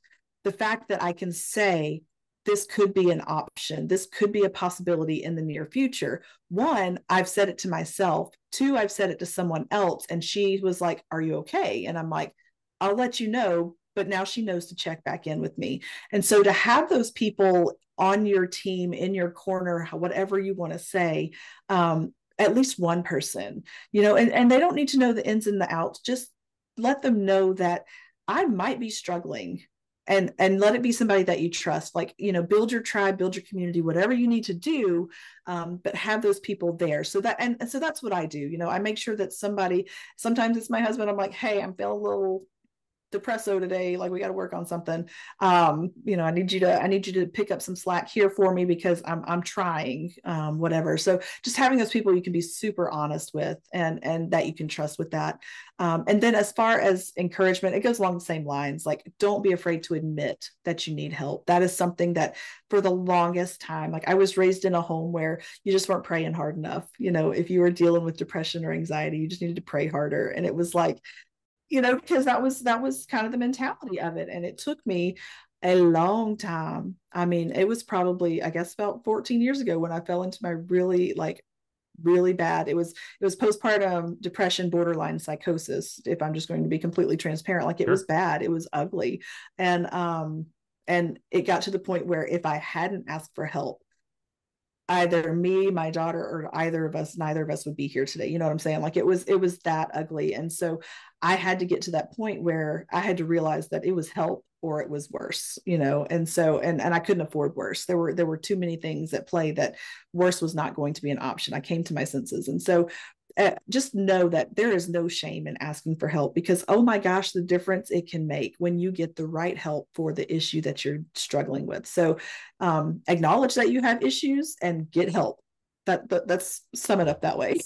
the fact that I can say this could be an option. This could be a possibility in the near future. One, I've said it to myself. Two, I've said it to someone else, and she was like, Are you okay? And I'm like, I'll let you know. But now she knows to check back in with me. And so to have those people on your team, in your corner, whatever you want to say, um, at least one person, you know, and, and they don't need to know the ins and the outs. Just let them know that I might be struggling and and let it be somebody that you trust. Like you know build your tribe build your community whatever you need to do um, but have those people there. So that and, and so that's what i do. You know i make sure that somebody sometimes it's my husband i'm like hey i'm feeling a little depresso today like we got to work on something. Um you know i need you to i need you to pick up some slack here for me because i'm i'm trying um whatever. So just having those people you can be super honest with and and that you can trust with that. Um and then as far as encouragement it goes along the same lines. Like don't be afraid to admit that you need help. That is something that for the longest time like i was raised in a home where you just weren't praying hard enough. You know if you were dealing with depression or anxiety you just needed to pray harder. And it was like you know because that was that was kind of the mentality of it and it took me a long time i mean it was probably i guess about 14 years ago when i fell into my really like really bad. It was it was postpartum depression, borderline psychosis. If I'm just going to be completely transparent, like it sure. was bad. It was ugly, and um and it got to the point where if I hadn't asked for help, either me, my daughter, or either of us, neither of us would be here today. You know what I'm saying? Like it was it was that ugly, and so I had to get to that point where I had to realize that it was help or it was worse you know and so and and i couldn't afford worse there were there were too many things at play that worse was not going to be an option i came to my senses and so uh, just know that there is no shame in asking for help because oh my gosh the difference it can make when you get the right help for the issue that you're struggling with. So um, acknowledge that you have issues and get help. That, that that's sum it up that way.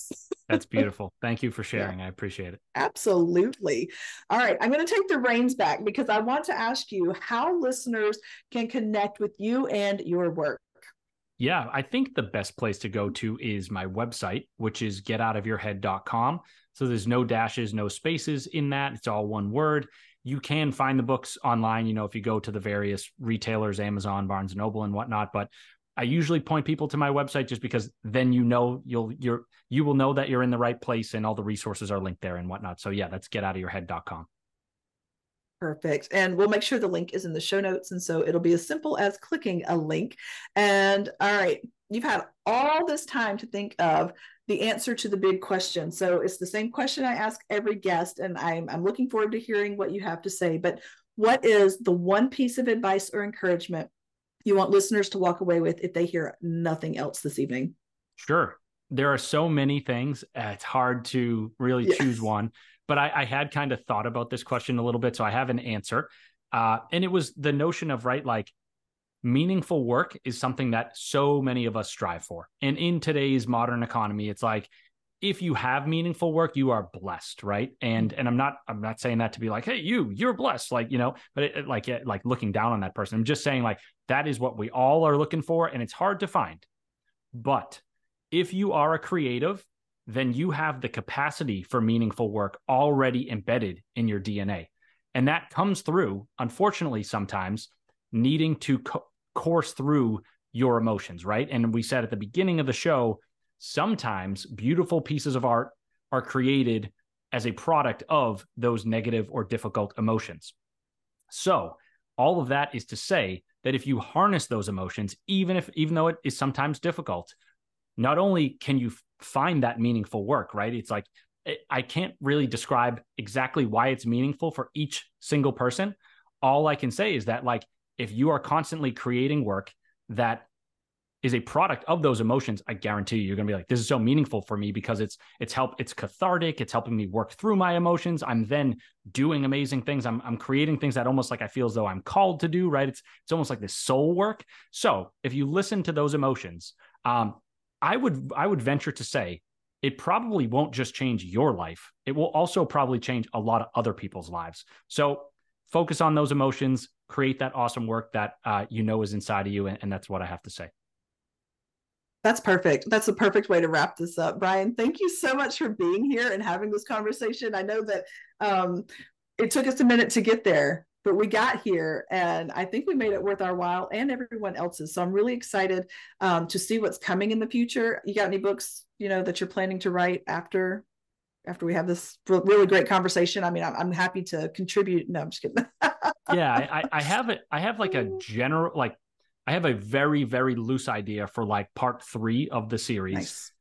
That's beautiful. Thank you for sharing. Yeah. i appreciate it. Absolutely. All right i'm going to take the reins back because i want to ask you how listeners can connect with you and your work yeah i think the best place to go to is my website which is getoutofyourhead.com so there's no dashes no spaces in that it's all one word you can find the books online you know if you go to the various retailers amazon barnes and noble and whatnot but I usually point people to my website just because then you know you'll you're you will know that you're in the right place and all the resources are linked there and whatnot. So yeah, that's getoutofyourhead.com. Perfect. And we'll make sure the link is in the show notes. And so it'll be as simple as clicking a link. And all right, you've had all this time to think of the answer to the big question. So it's the same question I ask every guest, and I'm, I'm looking forward to hearing what you have to say. But what is the one piece of advice or encouragement you want listeners to walk away with if they hear nothing else this evening? Sure. There are so many things. Uh, it's hard to really yes. choose one, but I, I, had kind of thought about this question a little bit. So I have an answer. Uh, and it was the notion of, right, like meaningful work is something that so many of us strive for. And in today's modern economy, it's like, if you have meaningful work you are blessed right and and i'm not i'm not saying that to be like hey you you're blessed like you know but it, it, like it, like looking down on that person i'm just saying like that is what we all are looking for and it's hard to find but if you are a creative then you have the capacity for meaningful work already embedded in your dna and that comes through unfortunately sometimes needing to co- course through your emotions right and we said at the beginning of the show sometimes beautiful pieces of art are created as a product of those negative or difficult emotions. So, all of that is to say that if you harness those emotions, even if even though it is sometimes difficult, not only can you find that meaningful work, right? It's like I can't really describe exactly why it's meaningful for each single person. All I can say is that like if you are constantly creating work that is a product of those emotions, I guarantee you, you're going to be like, this is so meaningful for me because it's it's help it's cathartic. It's helping me work through my emotions. I'm then doing amazing things. I'm I'm creating things that almost like I feel as though I'm called to do. Right? It's it's almost like this soul work. So if you listen to those emotions, um, I would I would venture to say it probably won't just change your life. It will also probably change a lot of other people's lives. So focus on those emotions, create that awesome work that uh, you know is inside of you, and, and that's what I have to say. That's perfect. That's the perfect way to wrap this up. Brian, thank you so much for being here and having this conversation. I know that um, it took us a minute to get there, but we got here and I think we made it worth our while and everyone else's. So I'm really excited um, to see what's coming in the future. You got any books, you know, that you're planning to write after after we have this really great conversation. I mean, I'm, I'm happy to contribute. No, I'm just kidding. yeah, I, I have it. I have like a general, like I have a very, very loose idea for like part three of the series. Nice.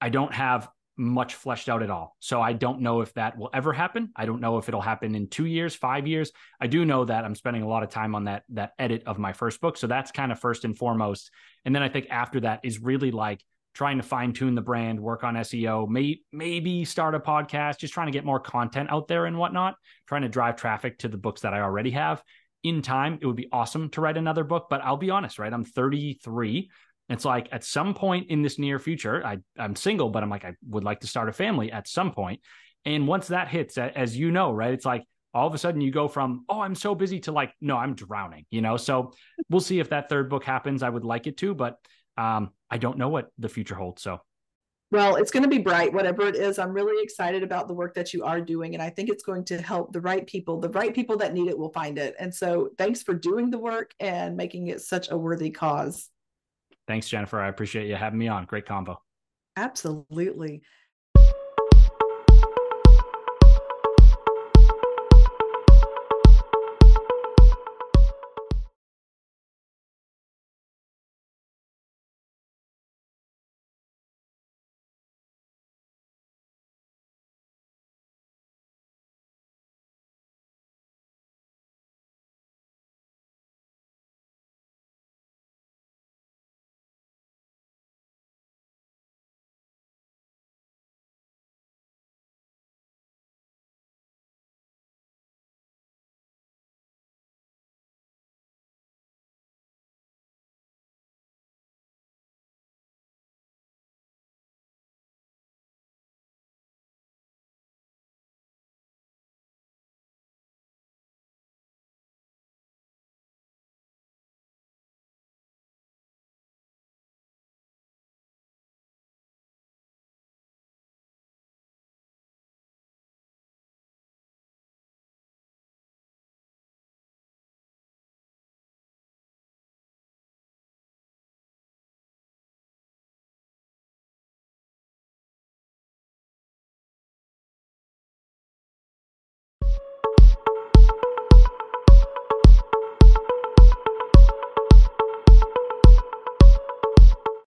I don't have much fleshed out at all. So I don't know if that will ever happen. I don't know if it'll happen in two years, five years. I do know that I'm spending a lot of time on that that edit of my first book. So that's kind of first and foremost. And then I think after that is really like trying to fine tune the brand, work on SEO, may, maybe start a podcast, just trying to get more content out there and whatnot, trying to drive traffic to the books that I already have in time, it would be awesome to write another book. But I'll be honest, right? I'm 33. It's like at some point in this near future, I, I'm single, but I'm like, I would like to start a family at some point. And once that hits, as you know, right, it's like all of a sudden you go from, oh, I'm so busy to like, no, I'm drowning, you know? So we'll see if that third book happens. I would like it to, but um, I don't know what the future holds. So well, it's going to be bright, whatever it is. I'm really excited about the work that you are doing. And I think it's going to help the right people. The right people that need it will find it. And so thanks for doing the work and making it such a worthy cause. Thanks, Jennifer. I appreciate you having me on. Great combo. Absolutely.